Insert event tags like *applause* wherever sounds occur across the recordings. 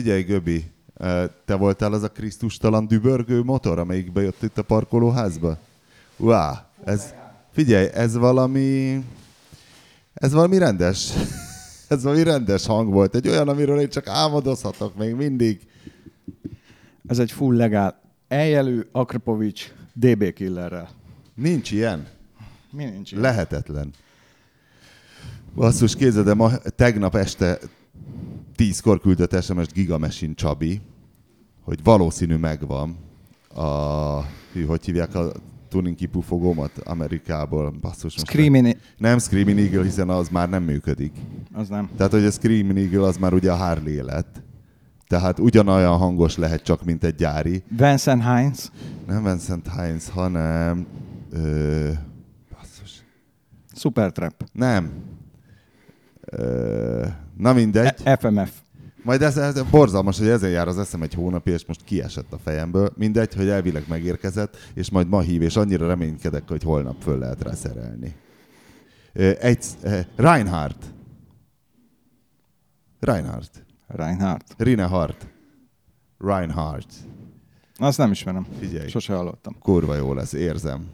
Figyelj, Göbi, te voltál az a Krisztustalan dübörgő motor, amelyik bejött itt a parkolóházba? Wow, ez, figyelj, ez valami, ez valami rendes, *laughs* ez valami rendes hang volt. Egy olyan, amiről én csak álmodozhatok még mindig. Ez egy full legál. Eljelő Akrapovics DB killerrel. Nincs ilyen. Mi nincs ilyen? Lehetetlen. Basszus, kézzel, de ma, tegnap este tízkor küldött SMS-t Gigamesin Csabi, hogy valószínű megvan a, hű, hogy hívják a tuning kipufogómat Amerikából, basszus. Screaming, nem, nem Screaming Eagle, hiszen az már nem működik. az nem. Tehát, hogy a Screaming Eagle az már ugye a Harley lett. Tehát ugyanolyan hangos lehet csak, mint egy gyári. Vincent Hines, Nem Vincent Hines, hanem... Ö, basszus. Supertrap, Nem. Ö, na mindegy. E- FMF. Majd ez, ez borzalmas, hogy ezen jár az eszem egy hónapja, és most kiesett a fejemből. Mindegy, hogy elvileg megérkezett, és majd ma hív, és annyira reménykedek, hogy holnap föl lehet rá szerelni. Egy, ö, Reinhardt. Reinhardt. Reinhardt. Rinehart. Reinhardt. Azt nem ismerem. Figyelj. Sose hallottam. Kurva jó lesz, érzem.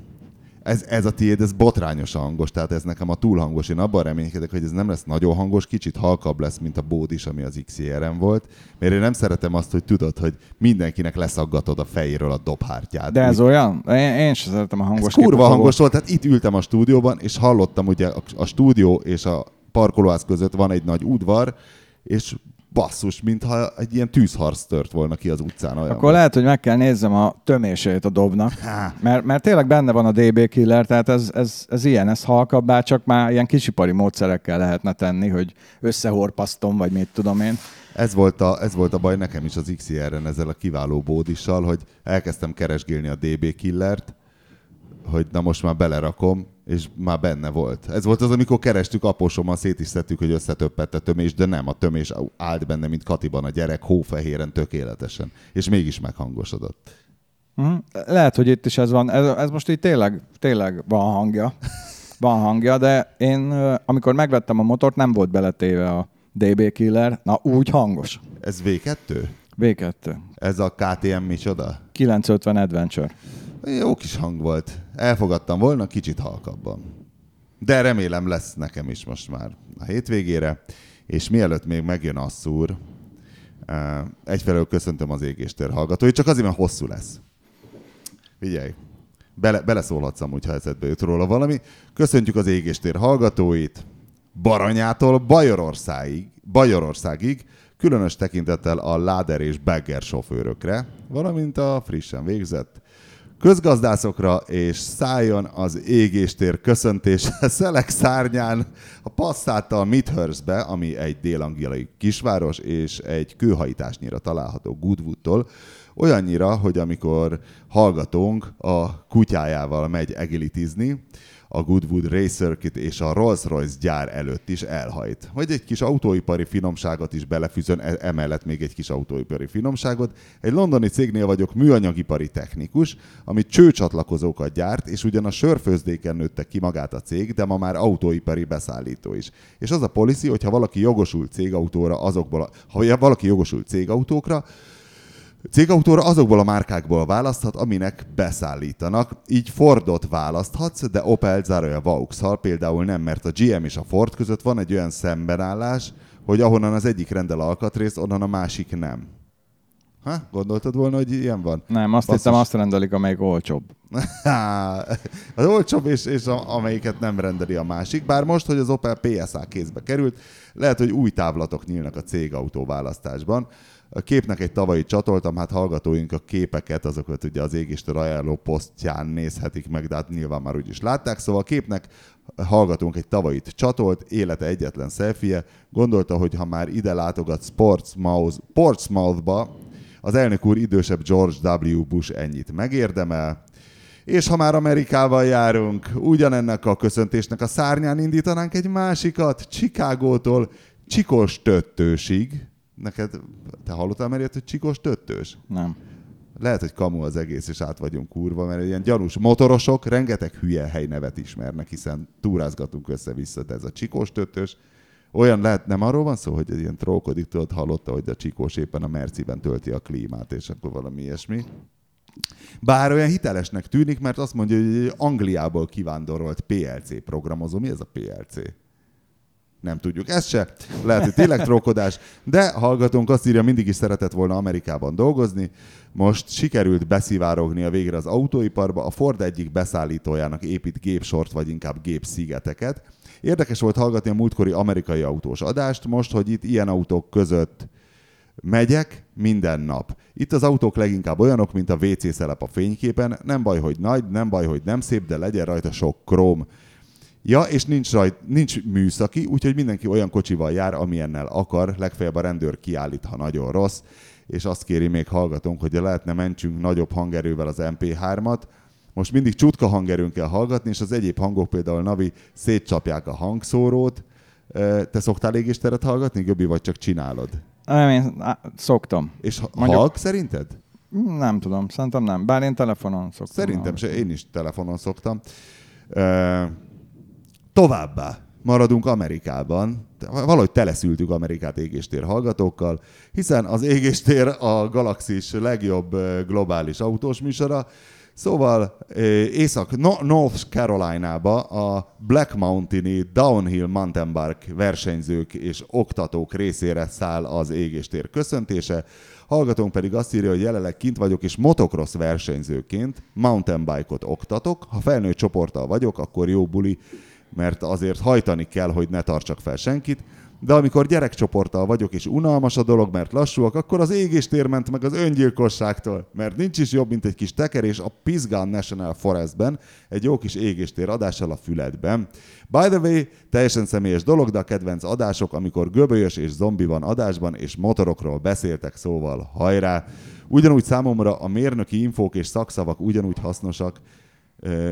Ez, ez a tiéd, ez botrányos hangos, tehát ez nekem a túl hangos. Én abban reménykedek, hogy ez nem lesz nagyon hangos, kicsit halkabb lesz, mint a bódis, ami az XCR-en volt. Mert én nem szeretem azt, hogy tudod, hogy mindenkinek leszaggatod a fejéről a dobhártyát. De ez olyan? Én, én sem szeretem a ez hangos kurva kipufogót. hangos volt, tehát itt ültem a stúdióban, és hallottam, ugye a, a stúdió és a parkolóház között van egy nagy udvar, és basszus, mintha egy ilyen tűzharc tört volna ki az utcán. Olyan Akkor lehet, hogy meg kell nézzem a tömését a dobnak. Mert, mert tényleg benne van a DB killer, tehát ez, ez, ez ilyen, ez halkabbá, csak már ilyen kisipari módszerekkel lehetne tenni, hogy összehorpasztom, vagy mit tudom én. Ez volt, a, ez volt a baj nekem is az XCR-en ezzel a kiváló bódissal, hogy elkezdtem keresgélni a DB killert, hogy na most már belerakom, és már benne volt. Ez volt az, amikor kerestük aposommal, szét is szedtük, hogy összetöppett a tömés, de nem, a tömés állt benne, mint Katiban a gyerek, hófehéren tökéletesen. És mégis meghangosodott. Mhm. Lehet, hogy itt is ez van. Ez, ez most így tényleg, tényleg van hangja. Van hangja, de én amikor megvettem a motort, nem volt beletéve a DB killer. Na, úgy hangos. Ez V2? V2. Ez a KTM micsoda? 950 Adventure. Jó kis hang volt. Elfogadtam volna, kicsit halkabban. De remélem lesz nekem is most már a hétvégére. És mielőtt még megjön a szúr, eh, egyfelől köszöntöm az égéstér hallgatóit, csak azért, mert hosszú lesz. Figyelj, bele, beleszólhatsz amúgy, ha eszedbe jut róla valami. Köszöntjük az égéstér hallgatóit, Baranyától Bajorországig, Bajorországig, különös tekintettel a láder és bagger sofőrökre, valamint a frissen végzett közgazdászokra, és szálljon az égéstér köszöntése *laughs* Szelek szárnyán a Passattal Midhurstbe, ami egy dél-angliai kisváros, és egy kőhajtásnyira található Goodwoodtól, olyannyira, hogy amikor hallgatónk a kutyájával megy egilitizni, a Goodwood Race Circuit és a Rolls-Royce gyár előtt is elhajt. Vagy egy kis autóipari finomságot is belefűzön, e- emellett még egy kis autóipari finomságot. Egy londoni cégnél vagyok műanyagipari technikus, ami csőcsatlakozókat gyárt, és ugyan a sörfőzdéken nőtte ki magát a cég, de ma már autóipari beszállító is. És az a policy, hogyha valaki jogosult cégautóra azokból, a, ha valaki jogosult cégautókra, Cégautóra azokból a márkákból választhat, aminek beszállítanak. Így Fordot választhatsz, de Opel zárója Vauxhall például nem, mert a GM és a Ford között van egy olyan szembenállás, hogy ahonnan az egyik rendel alkatrészt, onnan a másik nem. Ha? Gondoltad volna, hogy ilyen van? Nem, azt Basszus. hittem azt rendelik, amelyik olcsóbb. *laughs* az olcsóbb, és, és a, amelyiket nem rendeli a másik. Bár most, hogy az Opel PSA kézbe került, lehet, hogy új távlatok nyílnak a cégautó választásban. A képnek egy tavalyi csatoltam, hát hallgatóink a képeket, azokat ugye az égéstől ajánló posztján nézhetik meg, de hát nyilván már úgyis látták. Szóval a képnek hallgatónk egy tavalyit csatolt, élete egyetlen selfie gondolta, hogy ha már ide látogat Portsmouth, Portsmouthba, az elnök úr idősebb George W. Bush ennyit megérdemel, és ha már Amerikával járunk, ugyanennek a köszöntésnek a szárnyán indítanánk egy másikat, Chicagótól Csikos Töttősig. Neked, te hallottál már ilyet, hogy Csikos Töttős? Nem. Lehet, hogy kamu az egész, és át vagyunk kurva, mert ilyen gyanús motorosok rengeteg hülye helynevet ismernek, hiszen túrázgatunk össze-vissza, de ez a Csikos Töttős, olyan lehet, nem arról van szó, hogy egy ilyen trókodik, tudod, hallotta, hogy a Csikós éppen a Merciben tölti a klímát, és akkor valami ilyesmi. Bár olyan hitelesnek tűnik, mert azt mondja, hogy Angliából kivándorolt PLC programozó. Mi ez a PLC? Nem tudjuk. Ez se. Lehet, hogy tényleg trókodás. De hallgatónk azt írja, mindig is szeretett volna Amerikában dolgozni. Most sikerült beszivárogni a végre az autóiparba. A Ford egyik beszállítójának épít gépsort, vagy inkább gépszigeteket. Érdekes volt hallgatni a múltkori amerikai autós adást, most, hogy itt ilyen autók között Megyek minden nap. Itt az autók leginkább olyanok, mint a WC szelep a fényképen. Nem baj, hogy nagy, nem baj, hogy nem szép, de legyen rajta sok króm. Ja, és nincs, rajt, nincs műszaki, úgyhogy mindenki olyan kocsival jár, amilyennel akar, legfeljebb a rendőr kiállít, ha nagyon rossz, és azt kéri még hallgatónk, hogy lehetne mentsünk nagyobb hangerővel az MP3-at. Most mindig csutka hangerőn kell hallgatni, és az egyéb hangok például Navi szétcsapják a hangszórót. Te szoktál égésteret hallgatni, Göbi, vagy csak csinálod? Nem, én szoktam. És ha- Mondjuk- halk szerinted? Nem tudom, szerintem nem. Bár én telefonon szoktam. Szerintem se, én is telefonon szoktam. Továbbá maradunk Amerikában. Valahogy teleszültük Amerikát égéstér hallgatókkal, hiszen az égéstér a Galaxis legjobb globális autós műsora. Szóval észak no- North Carolina-ba a Black Mountaini Downhill Mountain Bike versenyzők és oktatók részére száll az égéstér köszöntése. Hallgatónk pedig azt írja, hogy jelenleg kint vagyok, és motocross versenyzőként mountain bike-ot oktatok. Ha felnőtt csoporttal vagyok, akkor jó buli, mert azért hajtani kell, hogy ne tartsak fel senkit. De amikor gyerekcsoporttal vagyok, és unalmas a dolog, mert lassúak, akkor az égéstér ment meg az öngyilkosságtól. Mert nincs is jobb, mint egy kis tekerés a Pisgah National Forestben, egy jó kis égéstér adással a füledben. By the way, teljesen személyes dolog, de a kedvenc adások, amikor göbölyös és zombi van adásban, és motorokról beszéltek, szóval hajrá! Ugyanúgy számomra a mérnöki infók és szakszavak ugyanúgy hasznosak,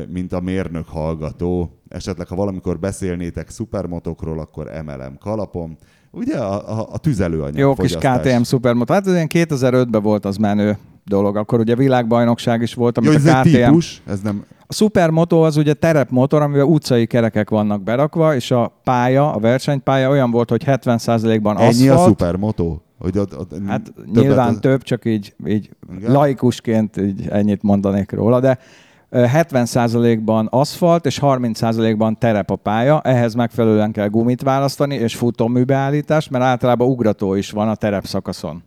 mint a mérnök hallgató. Esetleg, ha valamikor beszélnétek szupermotokról, akkor emelem kalapom. Ugye a, a, a tüzelőanyag Jó kis. KTM szupermoto. Hát ez ilyen 2005-ben volt az menő dolog. Akkor ugye világbajnokság is volt, Jó, amit ez a KTM... típus, ez nem... A szupermoto az ugye terepmotor, amivel utcai kerekek vannak berakva, és a pálya, a versenypálya olyan volt, hogy 70%-ban Ennyi aszfalt. a szupermotó? Hogy ott, ott Hát nyilván az- több, csak így, így Igen? laikusként így ennyit mondanék róla, de 70%-ban aszfalt és 30%-ban terep a pálya, ehhez megfelelően kell gumit választani és futóműbeállítást, mert általában ugrató is van a terep szakaszon.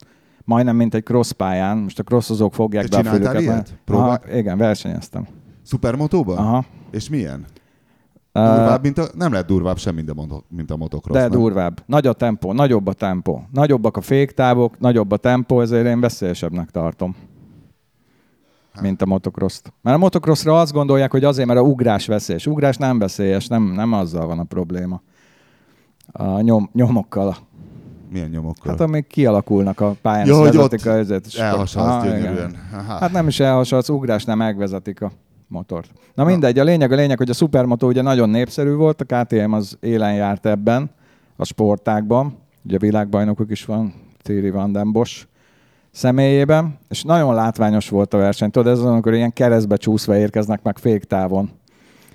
Majdnem, mint egy cross pályán. Most a crossozók fogják Te be a fülüket. ilyet? Próbál- Aha, igen, versenyeztem. Szupermotóban? Aha. És milyen? Durvább, mint a, nem lehet durvább sem, mint a, mint a motocross. De nem? durvább. Nagy a tempó, nagyobb a tempó. Nagyobbak a féktávok, nagyobb a tempó, ezért én veszélyesebbnek tartom. Hát. mint a motocross-t. Mert a motocrossra azt gondolják, hogy azért, mert a ugrás veszélyes. Ugrás nem veszélyes, nem, nem azzal van a probléma. A nyom, nyomokkal. Milyen nyomokkal? Hát amik kialakulnak a pályán, Ja, hogy ott a helyzet. elhasalsz gyönyörűen. Hát nem is elhasalsz, nem megvezetik a motort. Na mindegy, a lényeg a lényeg, hogy a Supermoto ugye nagyon népszerű volt, a KTM az élen járt ebben, a sportákban. Ugye világbajnokok is van, Thierry Van den Bosch személyében, és nagyon látványos volt a verseny. Tudod, ez az, amikor ilyen keresztbe csúszva érkeznek meg féktávon.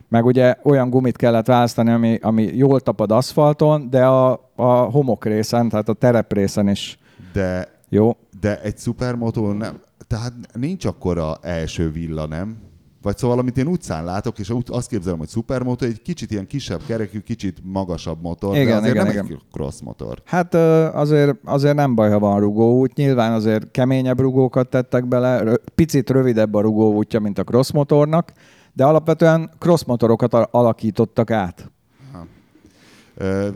Meg ugye olyan gumit kellett választani, ami, ami jól tapad aszfalton, de a, a homok részen, tehát a terep részen is De, jó. de egy szupermotó nem, tehát nincs akkora első villa, nem? Vagy szóval, amit én utcán látok, és azt képzelem, hogy szupermotó, egy kicsit ilyen kisebb kerekű, kicsit magasabb motor, Igen, de azért igen, nem igen. egy cross motor. Hát azért, azért nem baj, ha van rugóút. Nyilván azért keményebb rugókat tettek bele, picit rövidebb a rugóútja, mint a crossmotornak, de alapvetően crossmotorokat a- alakítottak át. Ö,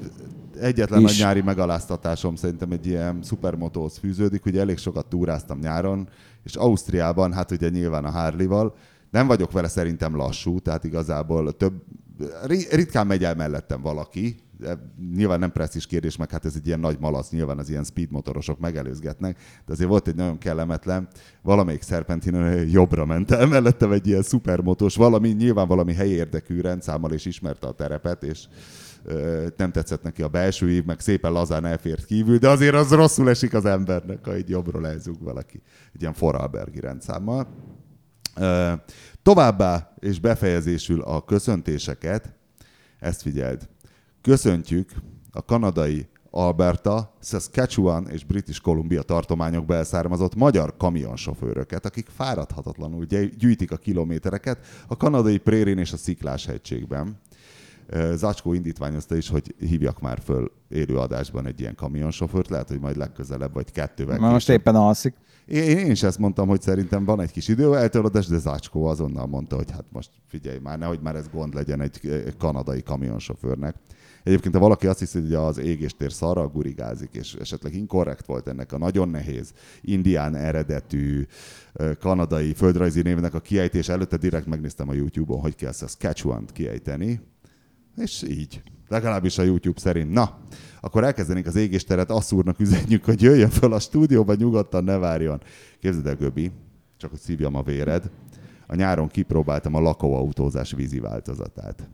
Egyetlen Is. nagy nyári megaláztatásom szerintem egy ilyen szupermotóhoz fűződik, ugye elég sokat túráztam nyáron, és Ausztriában, hát ugye nyilván a Harley-val, nem vagyok vele szerintem lassú, tehát igazából több, ri- ritkán megy el mellettem valaki, nyilván nem presszis kérdés, meg hát ez egy ilyen nagy malac, nyilván az ilyen speed motorosok megelőzgetnek, de azért volt egy nagyon kellemetlen, valamelyik szerpentinen jobbra ment el mellettem egy ilyen szupermotós, valami, nyilván valami helyi érdekű rendszámmal és ismerte a terepet, és nem tetszett neki a belső év, meg szépen lazán elfért kívül, de azért az rosszul esik az embernek, ha egy jobbról elzúg valaki egy ilyen Foralbergi rendszámmal. Továbbá és befejezésül a köszöntéseket, ezt figyeld, köszöntjük a kanadai Alberta, Saskatchewan és British Columbia tartományokba elszármazott magyar kamionsofőröket, akik fáradhatatlanul gyűjtik a kilométereket a kanadai prérén és a Sziklás hegységben. Zacskó indítványozta is, hogy hívjak már föl élő adásban egy ilyen kamionsofőrt, lehet, hogy majd legközelebb, vagy kettővel Már most éppen alszik. Én, én is ezt mondtam, hogy szerintem van egy kis idő eltolódás, de Zacskó azonnal mondta, hogy hát most figyelj már, nehogy már ez gond legyen egy kanadai kamionsofőrnek. Egyébként, ha valaki azt hiszi, hogy az égéstér szarra gurigázik, és esetleg inkorrekt volt ennek a nagyon nehéz indián eredetű kanadai földrajzi névnek a kiejtés, előtte direkt megnéztem a YouTube-on, hogy kell Saskatchewan-t kiejteni, és így. Legalábbis a YouTube szerint. Na, akkor elkezdenénk az égésteret, Asszúrnak üzenjük, hogy jöjjön fel a stúdióba, nyugodtan ne várjon. Képzeld el, Göbi, csak hogy szívjam a véred. A nyáron kipróbáltam a lakóautózás vízi változatát.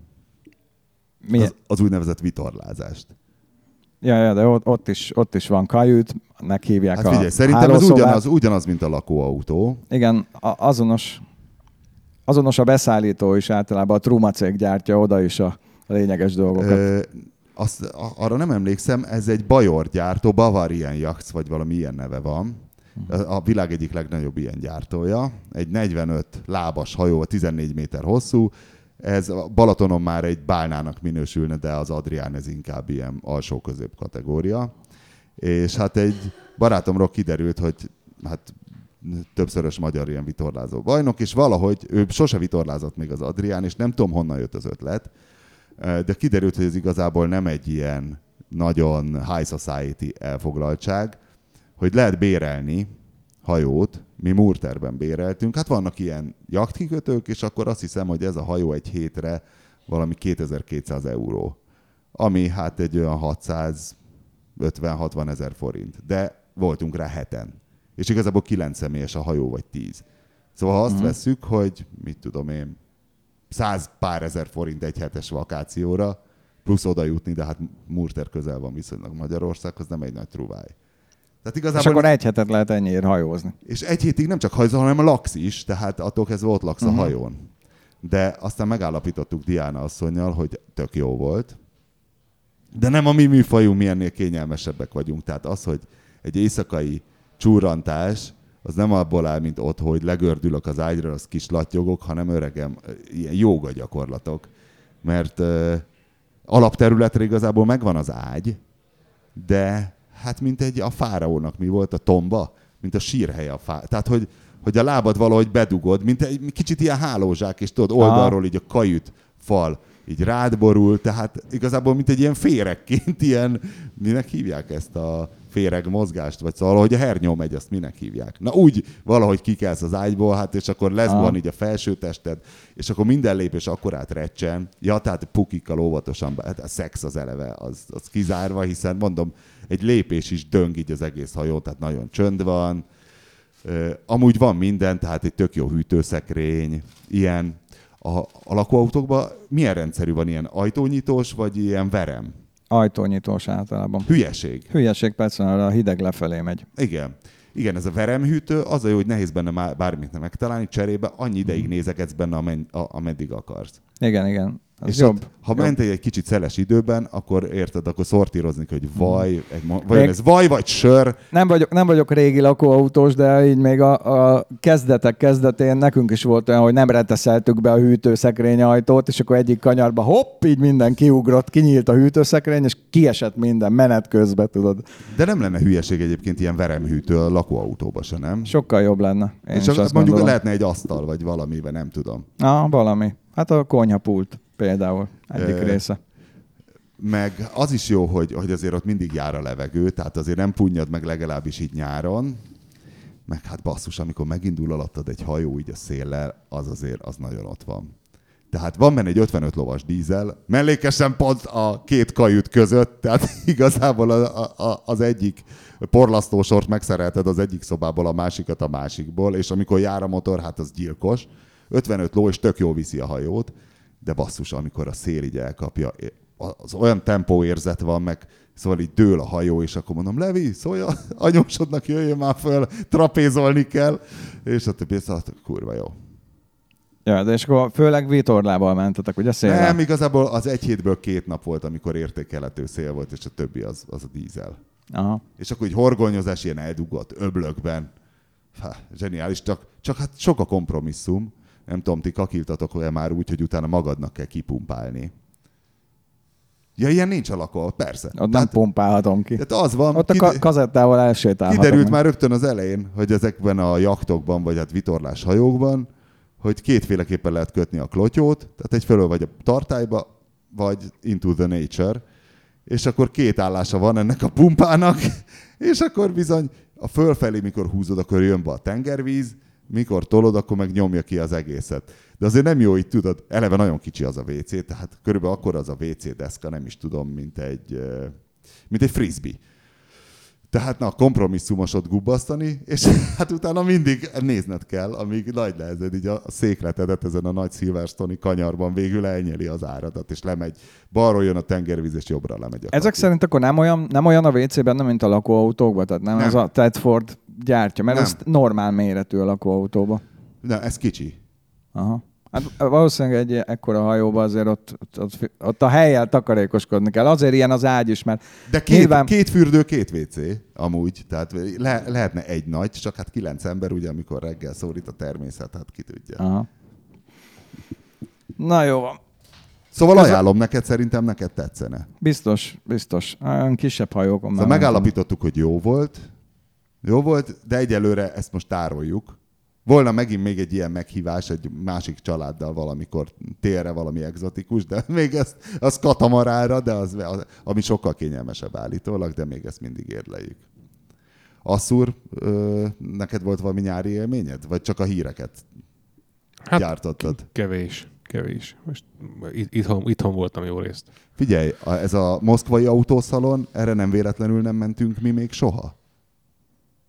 Az, az úgynevezett vitorlázást. Ja, ja, de ott, ott, is, ott is van kajüt, nek hívják hát figyelj, a szerintem ez ugyanaz, ugyanaz, mint a lakóautó. Igen, a, azonos, azonos a beszállító is általában, a Truma cég gyártja oda is a lényeges dolgokat. Ö, azt, arra nem emlékszem, ez egy Bajor gyártó, Bavarian Yachts, vagy valami ilyen neve van. A világ egyik legnagyobb ilyen gyártója. Egy 45 lábas hajó, 14 méter hosszú, ez a Balatonon már egy bálnának minősülne, de az Adrián ez inkább ilyen alsó közép kategória. És hát egy barátomról kiderült, hogy hát többszörös magyar ilyen vitorlázó bajnok, és valahogy ő sose vitorlázott még az Adrián, és nem tudom honnan jött az ötlet, de kiderült, hogy ez igazából nem egy ilyen nagyon high society elfoglaltság, hogy lehet bérelni hajót, mi Murterben béreltünk. Hát vannak ilyen jachtkikötők, és akkor azt hiszem, hogy ez a hajó egy hétre valami 2200 euró. Ami hát egy olyan 650-60 ezer forint. De voltunk rá heten. És igazából 9 személyes a hajó, vagy 10. Szóval ha azt mm. vesszük, hogy mit tudom én, száz pár ezer forint egy hetes vakációra, plusz oda jutni, de hát Murter közel van viszonylag Magyarországhoz, nem egy nagy truváj. Tehát igazából és akkor egy hetet lehet ennyiért hajózni. És egy hétig nem csak hajózol, hanem laksz is, tehát attól kezdve ott laksz uh-huh. a mhm. hajón. De aztán megállapítottuk Diana asszonynal, hogy tök jó volt. De nem a mi műfajunk, mi ennél kényelmesebbek vagyunk. Tehát az, hogy egy éjszakai csúrantás, az nem abból áll, mint ott, hogy legördülök az ágyra, az kis lattyogok, hanem öregem, ilyen jóga gyakorlatok. Mert uh, alapterületre igazából megvan az ágy, de hát mint egy a fáraónak mi volt a tomba, mint a sírhelye a fá. Tehát, hogy, hogy a lábad valahogy bedugod, mint egy kicsit ilyen hálózsák, és tudod, oldalról így a kajüt fal így rád borul, tehát igazából mint egy ilyen féregként, ilyen, minek hívják ezt a féreg mozgást, vagy szóval, hogy a hernyó megy, azt minek hívják. Na úgy valahogy kikelsz az ágyból, hát és akkor lesz van így a felső tested, és akkor minden lépés akkorát recsen. Ja, tehát pukikkal óvatosan, hát a szex az eleve, az, az kizárva, hiszen mondom, egy lépés is döng így az egész hajó, tehát nagyon csönd van. Amúgy van minden, tehát egy tök jó hűtőszekrény, ilyen a, a lakóautókban milyen rendszerű van ilyen ajtónyitós, vagy ilyen verem? Ajtónyitós általában. Hülyeség. Hülyeség, persze, a hideg lefelé megy. Igen. Igen, ez a veremhűtő, az a jó, hogy nehéz benne bármit nem megtalálni, cserébe annyi ideig nézegetsz benne, ameddig akarsz. Igen, igen. Az és jobb. Hát, ha jobb. mentél egy kicsit szeles időben, akkor érted, akkor szortírozni, hogy vaj, egy, vagy még... ez vaj vagy sör. Nem vagyok, nem vagyok régi lakóautós, de így még a, a kezdetek kezdetén nekünk is volt olyan, hogy nem reteszeltük be a hűtőszekrény ajtót, és akkor egyik kanyarba hopp, így minden kiugrott, kinyílt a hűtőszekrény, és kiesett minden menet közben, tudod. De nem lenne hülyeség egyébként ilyen veremhűtő a lakóautóba se, nem? Sokkal jobb lenne. Én és mondjuk gondolom. lehetne egy asztal, vagy valamiben, nem tudom. Ah, valami. Hát a konyhapult például egyik e, része. Meg az is jó, hogy, hogy azért ott mindig jár a levegő, tehát azért nem punnyad meg legalábbis így nyáron, meg hát basszus, amikor megindul alattad egy hajó így a széllel, az azért, az nagyon ott van. Tehát van benne egy 55 lovas dízel, mellékesen pont a két kajüt között, tehát *laughs* igazából a, a, az egyik porlasztósort megszerelted az egyik szobából, a másikat a másikból, és amikor jár a motor, hát az gyilkos. 55 ló, és tök jó viszi a hajót, de basszus, amikor a szél így elkapja, az olyan tempóérzet van, meg szóval így dől a hajó, és akkor mondom, Levi, szólja, *laughs* anyósodnak jöjjön már föl, trapézolni kell, és a többi, szóval kurva jó. Ja, de és akkor főleg vitorlával mentetek, ugye szélre? Nem, igazából az egy hétből két nap volt, amikor értékelhető szél volt, és a többi az, az a dízel. Aha. És akkor így horgonyozás ilyen eldugott öblökben. Há, zseniális, csak, csak hát sok a kompromisszum. Nem tudom, ti kakiltatok-e már úgy, hogy utána magadnak kell kipumpálni. Ja, ilyen nincs a lakó, persze. Ott nem pumpálhatom ki. Tehát az van. Ott a ka- kazettával elsétálhatom. Kiderült meg. már rögtön az elején, hogy ezekben a jachtokban, vagy hát vitorlás hajókban, hogy kétféleképpen lehet kötni a klotyót, tehát egyfelől vagy a tartályba, vagy into the nature, és akkor két állása van ennek a pumpának, *laughs* és akkor bizony a fölfelé, mikor húzod, akkor jön be a tengervíz, mikor tolod, akkor meg nyomja ki az egészet. De azért nem jó, így tudod, eleve nagyon kicsi az a WC, tehát körülbelül akkor az a WC deszka, nem is tudom, mint egy, mint egy frisbee. Tehát na, kompromisszumosot gubbasztani, és *laughs* hát utána mindig nézned kell, amíg nagy lehezed így a székletedet ezen a nagy Silverstone kanyarban végül elnyeli az áradat, és lemegy, balról jön a tengervíz, és jobbra lemegy a Ezek kaki. szerint akkor nem olyan, nem olyan a WC-ben, nem, mint a lakóautókban? Tehát nem, Nem. ez a Tedford gyártja, mert Nem. ez normál méretű a lakóautóban. Nem, ez kicsi. Aha. Hát valószínűleg egy ekkora hajóban azért ott, ott, ott, ott a helyjel takarékoskodni kell. Azért ilyen az ágy is, mert De két, Nyilván- két fürdő, két WC amúgy, tehát le, lehetne egy nagy, csak hát kilenc ember, ugye, amikor reggel szórít a természet, hát ki tudja. Aha. Na jó van. Szóval Ez a- ajánlom neked, szerintem neked tetszene. Biztos, biztos. Olyan kisebb hajókon Szóval már megállapítottuk, hogy jó volt, jó volt, de egyelőre ezt most tároljuk. Volna megint még egy ilyen meghívás egy másik családdal valamikor térre valami egzotikus, de *laughs* még ezt, az katamarára, de az, az, ami sokkal kényelmesebb állítólag, de még ezt mindig érleljük. Asszúr, ö, neked volt valami nyári élményed? Vagy csak a híreket Hát, gyártottad? Kevés, kevés. Most itt- itthon, itthon voltam jó részt. Figyelj, ez a moszkvai autószalon, erre nem véletlenül nem mentünk mi még soha?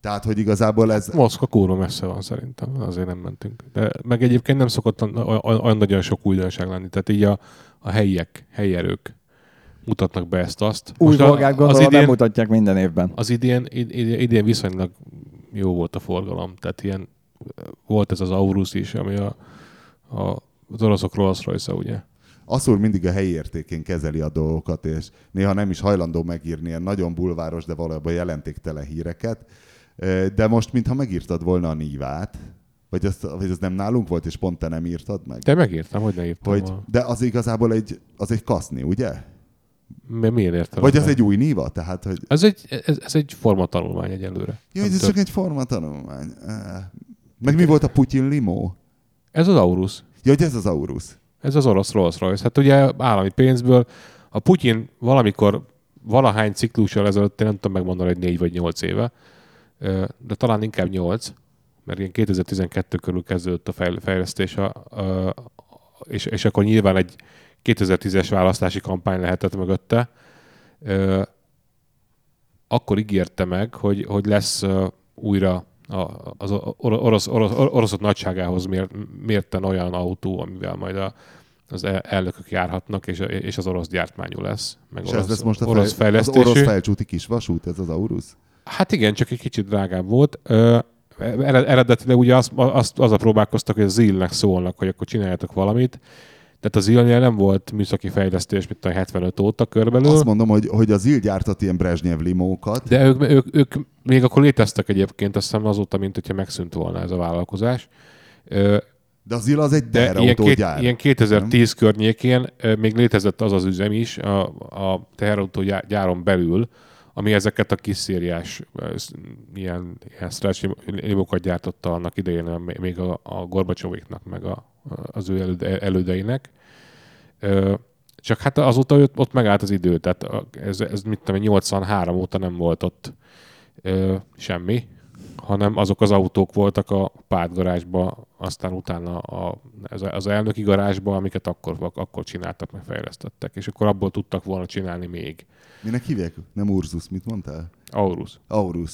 Tehát, hogy igazából ez... Moszkva kurva messze van szerintem, azért nem mentünk. De meg egyébként nem szokott olyan nagyon sok újdonság lenni. Tehát így a, a helyiek, helyi erők mutatnak be ezt-azt. Új az gondolom idén, bemutatják minden évben. az idén, idén, idén viszonylag jó volt a forgalom. Tehát ilyen volt ez az Aurus is, ami a, a, az oroszok Rolls royce ugye? Asszúr mindig a helyi értékén kezeli a dolgokat, és néha nem is hajlandó megírni ilyen nagyon bulváros, de valójában jelentéktelen híreket. De most, mintha megírtad volna a nívát, vagy az, vagy az nem nálunk volt, és pont te nem írtad meg? De megírtam, hogy ne írtam Hogy, volna. de az igazából egy, az egy kaszni, ugye? Mi- Miért értem? Vagy az egy új níva? Tehát, hogy Ez egy, ez, ez egy formatanulmány egyelőre. jó, ez több. csak egy formatanulmány. Meg mi volt a Putyin limó? Ez az Aurus. Ja, hogy ez az Aurus. Ez az orosz Rolls Royce. Hát ugye állami pénzből a Putyin valamikor valahány ciklussal ezelőtt, én nem tudom megmondani, hogy négy vagy nyolc éve, de talán inkább nyolc, mert ilyen 2012 körül kezdődött a fejl- fejlesztés, és, és akkor nyilván egy 2010-es választási kampány lehetett mögötte. Akkor ígérte meg, hogy, hogy lesz újra az orosz, orosz, orosz, oroszok nagyságához mér, mérten olyan autó, amivel majd a, az el- elnökök járhatnak, és, és az orosz gyártmányú lesz. Meg És orosz, ez lesz most a orosz fej, az fejlesztésű. orosz felcsúti kis vasút, ez az Aurus? Hát igen, csak egy kicsit drágább volt. Ö, ered- eredetileg ugye azt, azt, azzal próbálkoztak, hogy a Zillnek szólnak, hogy akkor csináljatok valamit. Tehát az Zillnél nem volt műszaki fejlesztés, mint a 75 óta körülbelül. Azt mondom, hogy, hogy az Zil gyártott ilyen Brezsnyev limókat, De ők, ők, ők még akkor léteztek egyébként, azt hiszem azóta, mint hogyha megszűnt volna ez a vállalkozás. Ö, de az Zil az egy De ilyen, két, teherautógyár. ilyen 2010 nem? környékén még létezett az az üzem is a, a teherautógyáron belül, ami ezeket a kis szériás ilyen, ilyen limokat gyártotta annak idején még a, a Gorbacsovéknak, meg a, az ő előd, elődeinek. Csak hát azóta ott, ott megállt az idő, tehát ez, ez mit tudom, én, 83 óta nem volt ott semmi, hanem azok az autók voltak a pártgarázsba, aztán utána a- az elnöki garázsba, amiket akkor, akkor csináltak, meg fejlesztettek, és akkor abból tudtak volna csinálni még. Minek hívják? Nem Urzus, mit mondtál? Aurus. Aurus.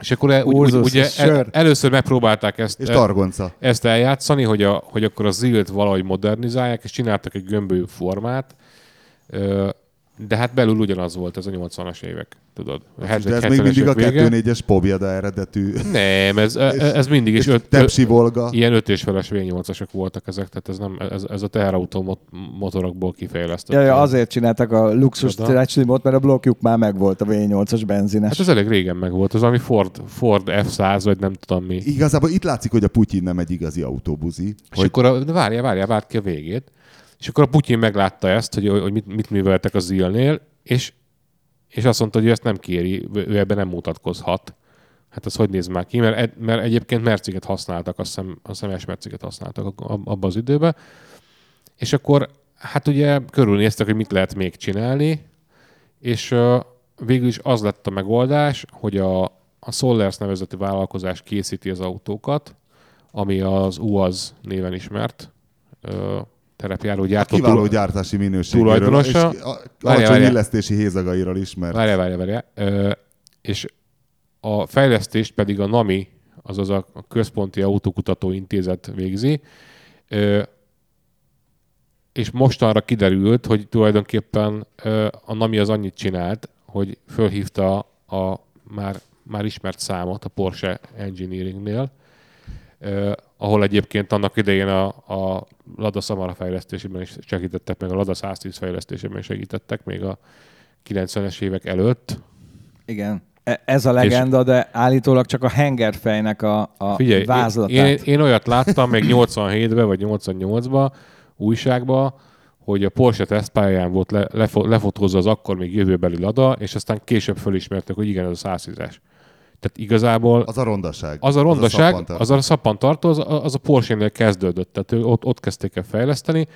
És akkor e- úgy, úgy, ugye el, először megpróbálták ezt, És e- Targonca. ezt eljátszani, hogy, a, hogy akkor a zilt valahogy modernizálják, és csináltak egy gömbölyű formát, de hát belül ugyanaz volt ez a 80-as évek. Tudod. De ez még mindig a 2.4-es Pobjeda eredetű Nem, ez, ez, ez mindig is öt, Tepsi Volga. ilyen 5 és feles V8-asok voltak ezek, tehát ez, nem, ez, ez a teherautó mot- motorokból kifejlesztett. Ja, ja, azért csináltak a luxus stretchlimot, mert a blokkjuk már megvolt a V8-as benzines. Hát ez elég régen meg volt, az valami Ford, Ford F100, vagy nem tudom mi. Igazából itt látszik, hogy a Putyin nem egy igazi autóbuzi. És Hogy akkor a, de várjál, várjál, várt ki a végét. És akkor a Putyin meglátta ezt, hogy, hogy mit, mit műveltek a Zilnél, és, és azt mondta, hogy ezt nem kéri, ő ebben nem mutatkozhat. Hát ez hogy néz már ki? Mert, mert egyébként merciket használtak, azt hiszem, azt hiszem merciket használtak ab- abban az időben. És akkor hát ugye körülnéztek, hogy mit lehet még csinálni, és végül is az lett a megoldás, hogy a, a Solers nevezetű vállalkozás készíti az autókat, ami az UAZ néven ismert terepjáró gyártó. kiváló túl- gyártási minőségéről, és tulajdonosa. a- Várjál, alacsony várjál. illesztési hézagairól ismert. Várjál, várjál, várjál. Ö, és a fejlesztést pedig a NAMI, azaz a a Központi Autókutató Intézet végzi, Ö, és mostanra kiderült, hogy tulajdonképpen ö, a NAMI az annyit csinált, hogy fölhívta a már, már ismert számot a Porsche Engineeringnél, Uh, ahol egyébként annak idején a, a Lada Samara fejlesztésében is segítettek, meg a Lada 110 fejlesztésében segítettek, még a 90-es évek előtt. Igen. E- Ez a legenda, de állítólag csak a hengerfejnek a, a Figyelj, vázlatát. én, én, én olyat láttam még 87-ben vagy 88-ban újságban, hogy a Porsche tesztpályán volt le, lefo, lefotózva az akkor még jövőbeli Lada, és aztán később fölismertek, hogy igen, ez a 110-es. Tehát igazából Az a rondaság. az a rondaság, szappantartó. az a szappantartó, az, az a Porsche-nél kezdődött, tehát ott, ott kezdték el fejleszteni.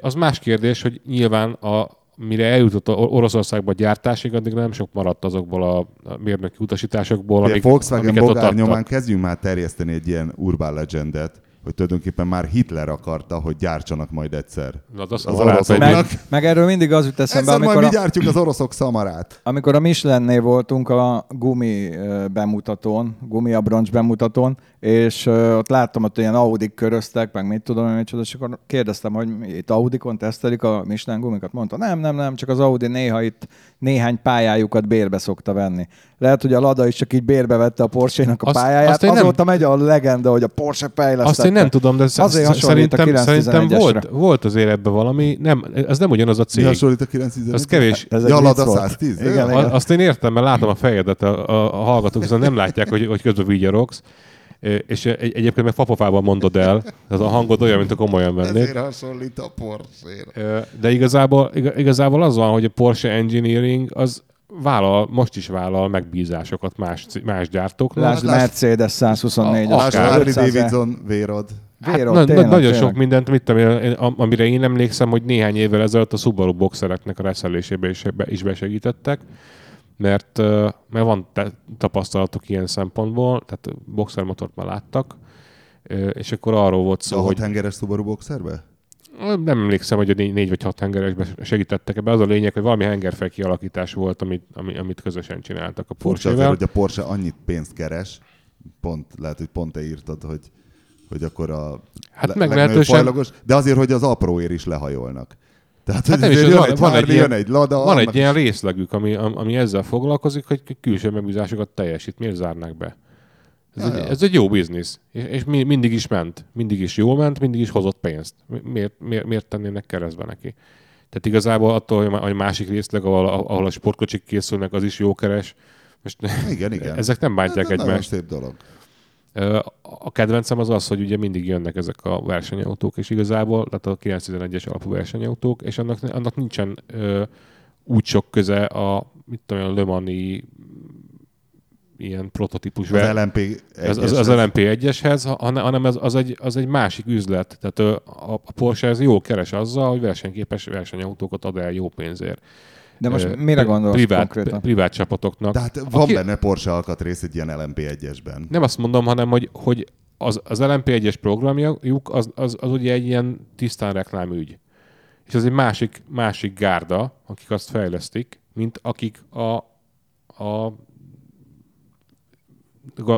Az más kérdés, hogy nyilván a, mire eljutott a Oroszországba a gyártásig, addig nem sok maradt azokból a a mérnöki utasításokból, amik, Volkswagen amiket bogár nyomán kezdjünk már terjeszteni egy ilyen urban legendet, hogy tulajdonképpen már Hitler akarta, hogy gyártsanak majd egyszer. Na, az Az oroszok. hogy- meg, meg erről mindig az jut eszembe, Egyszer majd amikor mi a, gyártjuk az oroszok szamarát. *clears throat* amikor a Michelinnél voltunk a gumi bemutatón, gumiabroncs bemutatón, és ott láttam, hogy ilyen Audi köröztek, meg mit tudom, én micsoda, és akkor kérdeztem, hogy mi, itt Audikon tesztelik a Michelin gumikat. Mondta, nem, nem, nem, csak az Audi néha itt néhány pályájukat bérbe szokta venni. Lehet, hogy a Lada is csak így bérbe vette a Porsche-nak a Azt- pályáját, azt én nem- azóta megy a legenda, hogy a Porsche fejlesztette. Azt én nem tudom, de Azért sz- hasonlít a szerintem, szerintem 911-esre. volt, volt azért ebben valami, nem, ez nem ugyanaz a Mi cég. hasonlít a 911 Az kevés. Ez egy Ja, Lada vicc volt. 110? Igen, igen. Azt én értem, mert látom a fejedet, a, a, a hallgatók viszont nem látják, hogy, hogy közben vigyorogsz. És egy, egyébként meg papofában mondod el, tehát a hangod olyan, mint a komolyan vennék. Ezért hasonlít a Porsche-ra. Ö, De igazából, iga- igazából az van, hogy a Porsche Engineering az vállal, most is vállal megbízásokat más, más gyártóknak. Lásd Lásd- Mercedes 124 A- Lásd, akár. Harley 500 Davidson vérod. Hát Vérod, na, tényleg, na, nagyon tényleg. sok mindent, mit tudom, én, én- am- amire én emlékszem, hogy néhány évvel ezelőtt a Subaru boxereknek a reszelésébe is, be, is besegítettek, mert, mert van te, tapasztalatok ilyen szempontból, tehát boxermotort már láttak, és akkor arról volt A szó, hat hogy hengeres Subaru boxerbe? nem emlékszem, hogy a négy, négy vagy hat hengeresbe segítettek ebbe. Az a lényeg, hogy valami hengerfej kialakítás volt, amit, ami, amit közösen csináltak a Furcsa azért, hogy a Porsche annyit pénzt keres, pont, lehet, hogy pont te írtad, hogy, hogy akkor a Hát le- meglehetősen- de azért, hogy az apróért is lehajolnak. Tehát, Hát nem is, jön van, egy van, egy ilyen, jön egy Lada, van annak egy ilyen részlegük, ami, am- ami ezzel foglalkozik, hogy külső megbízásokat teljesít. Miért zárnák be? Ez, Ja, egy, ja. ez egy jó biznisz. És, és mi, mindig is ment. Mindig is jól ment, mindig is hozott pénzt. Mi- Miért, miért, miért tennének keresztbe neki? Tehát igazából attól, hogy hogy másik részleg, ahol, ahol a sportkocsik készülnek, az is jó keres. Most Igen, igen. ezek nem bántják Ez egy nagyon egymást. szép dolog. A kedvencem az az, hogy ugye mindig jönnek ezek a versenyautók, és igazából, tehát a 911-es alapú versenyautók, és annak, annak nincsen ö, úgy sok köze a, mit tudom, a Le Mani ilyen prototípus Az LMP ez, az, az LMP1-eshez, hanem hanem ez, az, egy, az egy másik üzlet. Tehát a, a Porsche ez jól keres azzal, hogy versenyképes versenyautókat ad el jó pénzért. De most mire gondolsz privát, konkrétan? Privát csapatoknak. De hát van Aki- benne Porsche alkatrész egy ilyen LMP1-esben. Nem azt mondom, hanem hogy, hogy az, az LMP1-es programjuk az, az, az ugye egy ilyen tisztán reklámügy. És az egy másik, másik gárda, akik azt fejlesztik, mint akik a, a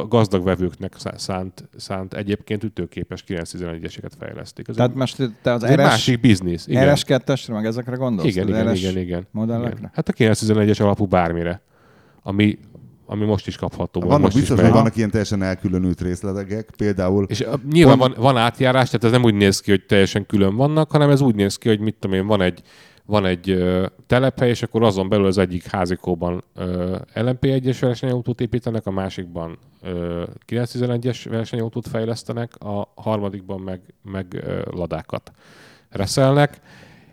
gazdag vevőknek szá- szánt, szánt egyébként ütőképes 911-eseket fejlesztik. Ez, Tehát egy, most te az ez egy RS, másik biznisz. Igen, RS2-esre, meg ezekre gondolsz? igen, igen, RS igen, igen, modellekre? igen. Hát a 911-es alapú bármire. ami, ami most is kapható. vagy Vannak most biztos, hogy vannak ilyen teljesen elkülönült részletek, például És uh, nyilván Pont- van, van átjárás, tehát ez nem úgy néz ki, hogy teljesen külön vannak, hanem ez úgy néz ki, hogy mit tudom én, van egy, van egy ö, telephely, és akkor azon belül az egyik házikóban ö, LMP1-es versenyautót építenek, a másikban ö, 911-es versenyautót fejlesztenek, a harmadikban meg, meg ö, ladákat reszelnek,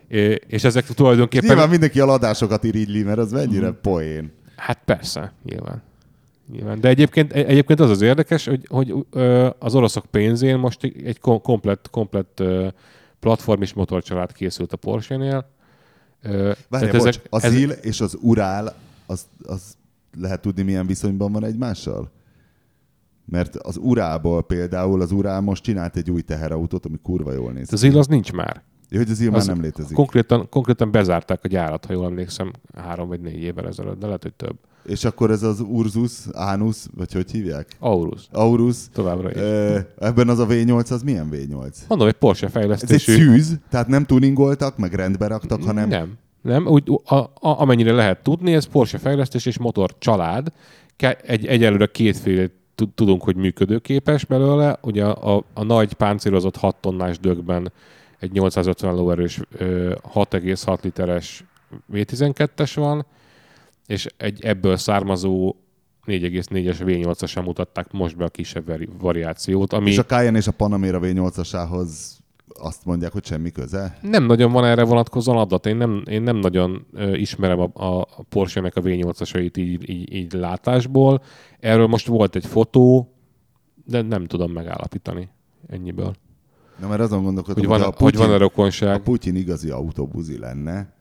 É, és ezek tulajdonképpen... nyilván mindenki a ladásokat irigyli, mert az mennyire poén. Hát persze, nyilván. nyilván. De egyébként, egy- egyébként az az érdekes, hogy, hogy ö, az oroszok pénzén most egy kom- komplett, komplett platform és motorcsalád készült a Porsche-nél. Tehát bocs, a ez- ZIL és az Urál, az, az lehet tudni, milyen viszonyban van egymással? Mert az Urálból például, az Urál most csinált egy új teherautót, ami kurva jól néz. Az IL az nincs már. Ja, hogy az ZIL már az nem létezik. Konkrétan, konkrétan bezárták a gyárat, ha jól emlékszem, három vagy négy évvel ezelőtt, de lehet, hogy több. És akkor ez az Ursus, Anus, vagy hogy hívják? Aurus. Aurus. Továbbra is. Ebben az a V8, az milyen V8? Mondom, egy Porsche Ez egy fejlesztésű. szűz, tehát nem tuningoltak, meg rendbe raktak, hanem Nem. Nem, úgy, a, a, amennyire lehet tudni, ez Porsche fejlesztés és motor család. Egy, egyelőre kétféle tud- tudunk, hogy működőképes belőle. Ugye a, a, a nagy páncélozott 6 tonnás dögben egy 850 lóerős ö, 6,6 literes V12-es van, és egy ebből származó 4,4-es V8-asan mutatták most be a kisebb vari- variációt, ami... és a Cayenne és a Panamera V8-asához azt mondják, hogy semmi köze? Nem nagyon van erre vonatkozóan adat. Én nem, én nem nagyon ismerem a, a Porsche-nek a V8-asait így, így, így látásból. Erről most volt egy fotó, de nem tudom megállapítani ennyiből. Na, mert azon gondolkodom, Hogy van, ha a, hogy van a ha rokonság. Putyin igazi autóbuzi lenne,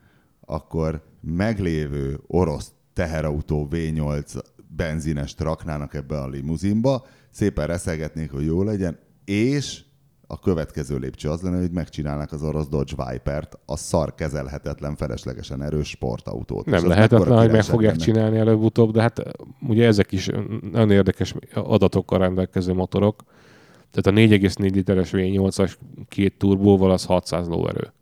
akkor meglévő orosz teherautó V8 benzines raknának ebbe a limuzinba, szépen reszelgetnék, hogy jó legyen, és a következő lépcső az lenne, hogy megcsinálnák az orosz Dodge Viper-t, a szar kezelhetetlen, feleslegesen erős sportautót. Nem lehetetlen, hogy meg fogják lenne. csinálni előbb-utóbb, de hát ugye ezek is nagyon érdekes adatokkal rendelkező motorok. Tehát a 4,4 literes V8-as két turbóval az 600 lóerő.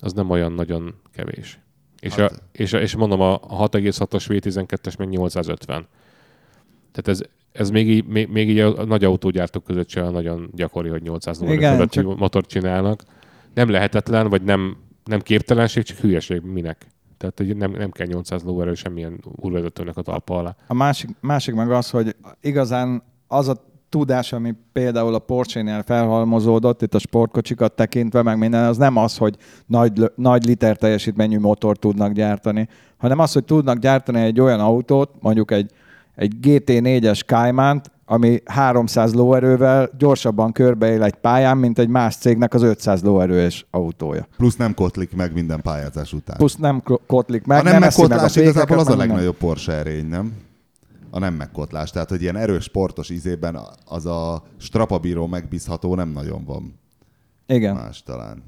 Az nem olyan nagyon kevés. És, Hát- a, és, a, és mondom, a 6,6-os V12-es meg 850. Tehát ez, ez még így, még, még így a nagy autógyártók között sem nagyon gyakori, hogy 800 lóerő Igen, fölötti csak- motort csinálnak. Nem lehetetlen, vagy nem, nem képtelenség, csak hülyeség. Minek? Tehát hogy nem, nem kell 800 lóerő semmilyen úrvezetőnek a talpa alá. A másik, másik meg az, hogy igazán az a tudás, ami például a Porsche-nél felhalmozódott, itt a sportkocsikat tekintve, meg minden, az nem az, hogy nagy, nagy liter teljesítményű motort tudnak gyártani, hanem az, hogy tudnak gyártani egy olyan autót, mondjuk egy, egy GT4-es Cayman-t, ami 300 lóerővel gyorsabban körbeél egy pályán, mint egy más cégnek az 500 lóerős autója. Plusz nem kotlik meg minden pályázás után. Plusz nem kotlik meg, a nem nem eszi meg a megkotlás igazából az a legnagyobb Porsche erény, nem? A nem megkotlás. Tehát, hogy ilyen erős sportos ízében az a strapabíró megbízható nem nagyon van Igen. más talán.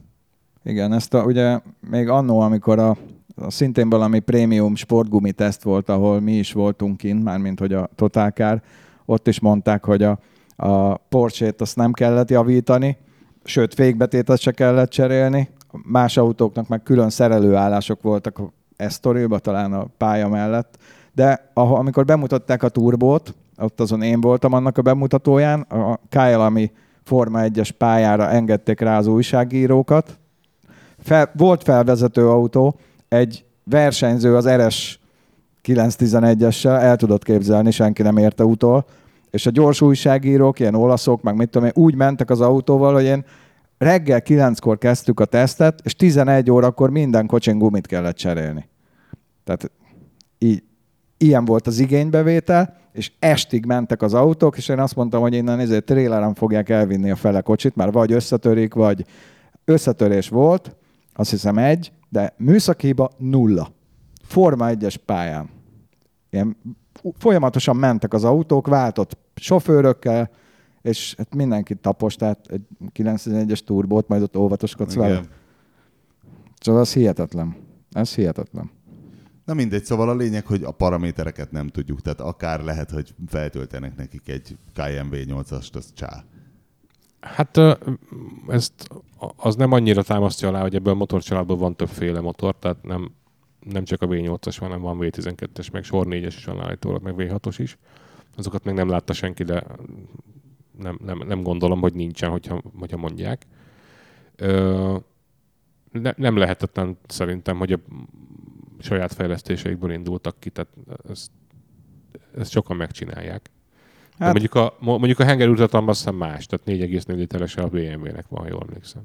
Igen, ezt a, ugye még annó, amikor a, a szintén valami prémium sportgumi teszt volt, ahol mi is voltunk kint, mármint hogy a Total Car, ott is mondták, hogy a, a Porsche-t azt nem kellett javítani, sőt, fékbetétet se kellett cserélni, más autóknak meg külön szerelőállások voltak a Estoril-ba, talán a pálya mellett, de amikor bemutatták a turbót, ott azon én voltam annak a bemutatóján, a Kyle, ami Forma 1-es pályára engedték rá az újságírókat, fel, volt felvezető autó, egy versenyző az RS 911-essel, el tudott képzelni, senki nem érte utol, és a gyors újságírók, ilyen olaszok, meg mit tudom én, úgy mentek az autóval, hogy én reggel 9-kor kezdtük a tesztet, és 11 órakor minden kocsin gumit kellett cserélni. Tehát így, ilyen volt az igénybevétel, és estig mentek az autók, és én azt mondtam, hogy innen ezért tréleren fogják elvinni a fele kocsit, mert vagy összetörik, vagy összetörés volt, azt hiszem egy, de műszaki hiba nulla. Forma 1-es pályán. Ilyen folyamatosan mentek az autók, váltott sofőrökkel, és hát mindenki tapos, tehát egy 91-es turbót, majd ott óvatoskodsz vele. Igen. Szóval az hihetetlen. Ez hihetetlen. Na mindegy, szóval a lényeg, hogy a paramétereket nem tudjuk, tehát akár lehet, hogy feltöltenek nekik egy KMV 8-ast, az csá. Hát ezt az nem annyira támasztja alá, hogy ebből a motorcsaládból van többféle motor, tehát nem, nem csak a V8-as van, hanem van V12-es, meg sor 4-es is van állítólag, meg V6-os is. Azokat még nem látta senki, de nem, nem, nem gondolom, hogy nincsen, hogyha, hogyha mondják. Ö, ne, nem lehetetlen szerintem, hogy a saját fejlesztéseikből indultak ki, tehát ezt, ezt sokan megcsinálják. Hát, Hát- mondjuk a, mo- mondjuk a hengerútatalma azt hiszem más, tehát 4,4 literes a BMW-nek van, ha jól emlékszem.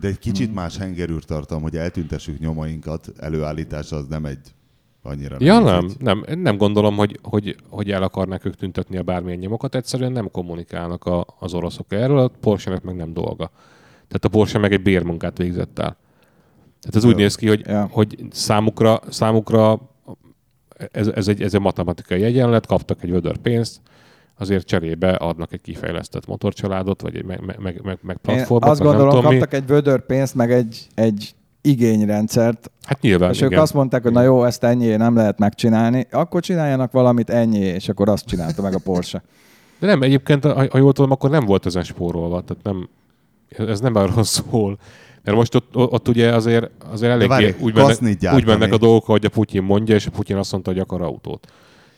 De egy kicsit Hmm. más hengerűr tartalom, hogy eltüntessük nyomainkat, előállítása az nem egy annyira Ja, nem, ügy. nem, én nem gondolom, hogy, hogy, hogy el akarnák ők tüntetni a bármilyen nyomokat, egyszerűen nem kommunikálnak a, az oroszok erről, a Porsche-nek meg nem dolga. Tehát a Porsche meg egy bérmunkát végzett el. Tehát ez úgy néz ki, hogy, Ja. hogy számukra, számukra ez, ez, egy, ez egy matematikai egyenlet, kaptak egy vödör pénzt, azért cserébe adnak egy kifejlesztett motorcsaládot, vagy egy meg, meg, meg, meg, meg Én platformot, azt vagy nem gondolom, tudom mi. kaptak egy vödör pénzt, meg egy, egy igényrendszert, Hát nyilván, és igen. ők azt mondták, hogy na jó, ezt ennyi nem lehet megcsinálni, akkor csináljanak valamit ennyi, és akkor azt csinálta meg a Porsche. De nem, egyébként, ha jól tudom, akkor nem volt ezen spórolva, tehát nem, ez nem arról szól. Mert most ott, ott ugye azért, azért eléggé várj, úgy, mennek, úgy mennek a dolgok, hogy a Putyin mondja, és a Putyin azt mondta, hogy akar autót.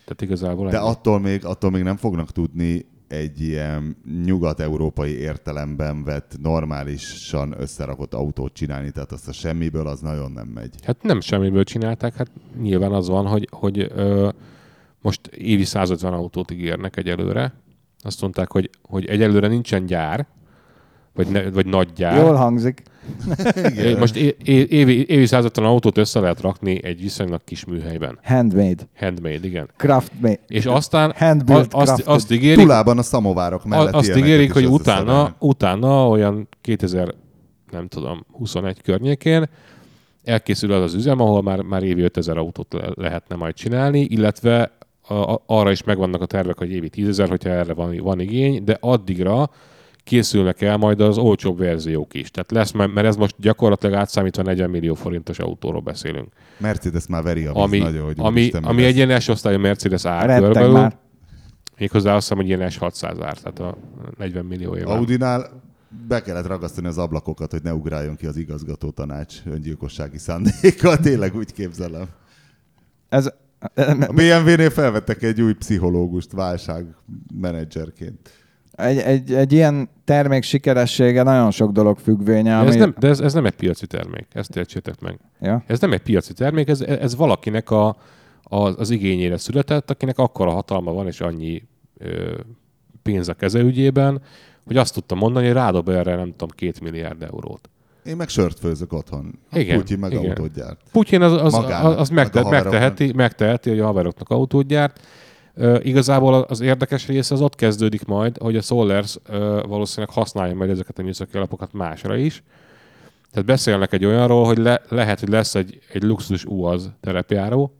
Tehát igazából De ennyi. attól még, attól még nem fognak tudni egy ilyen nyugat-európai értelemben vett, normálisan összerakott autót csinálni, tehát azt a semmiből az nagyon nem megy. Hát nem semmiből csinálták, hát nyilván az van, hogy, hogy ö, most évi 150 autót ígérnek egyelőre. Azt mondták, hogy, hogy egyelőre nincsen gyár, vagy, ne, vagy nagy gyár. Jól hangzik. *laughs* É, Most é, é, évi, évi 150 autót össze lehet rakni egy viszonylag kis műhelyben. Handmade. Handmade, igen. Craftmade. És aztán Handbuilt, a- azt, crafted. azt ígérik, Tulában a szamovárok mellett azt ígérik hogy utána, utána olyan 2000, nem tudom, 21 környékén elkészül az az üzem, ahol már, már évi 5000 autót le- lehetne majd csinálni, illetve a, a, arra is megvannak a tervek, hogy évi 10 000, hogyha erre van, van igény, de addigra készülnek el majd az olcsóbb verziók is. Tehát lesz, mert ez most gyakorlatilag átszámítva 40 millió forintos autóról beszélünk. Mercedes már veri a Ami, nagyon, hogy ami, úristen, mi ami lesz. egy ilyen S-osztályú Mercedes ár körülbelül, már. méghozzá azt hiszem, hogy ilyen S600 ár, tehát a 40 millió év. Audinál be kellett ragasztani az ablakokat, hogy ne ugráljon ki az igazgató tanács öngyilkossági szándékkal. *laughs* Tényleg úgy képzelem. Ez, A BMW-nél felvettek egy új pszichológust válságmenedzserként. Egy, egy, egy ilyen termék sikeressége nagyon sok dolog függvénye. De, Ami... ez nem, de ez, ez nem egy piaci termék, ezt értsétek meg. Ja. Ez nem egy piaci termék, ez, ez valakinek a, a, az igényére született, akinek akkora hatalma van, és annyi ö, pénz a kezeügyében, hogy azt tudta mondani, hogy rádob erre, nem tudom, két milliárd eurót. Én meg sört főzök otthon. Igen, Putyin meg igen. autót gyárt. Putyin az, az, Magának, az, az meg megte, megteheti, megteheti, hogy a haveroknak autót gyárt. Uh, igazából az érdekes része az ott kezdődik majd, hogy a Solers uh, valószínűleg használja majd ezeket a műszaki alapokat másra is. Tehát beszélnek egy olyanról, hogy le, lehet, hogy lesz egy, egy luxus UAZ terepjáró,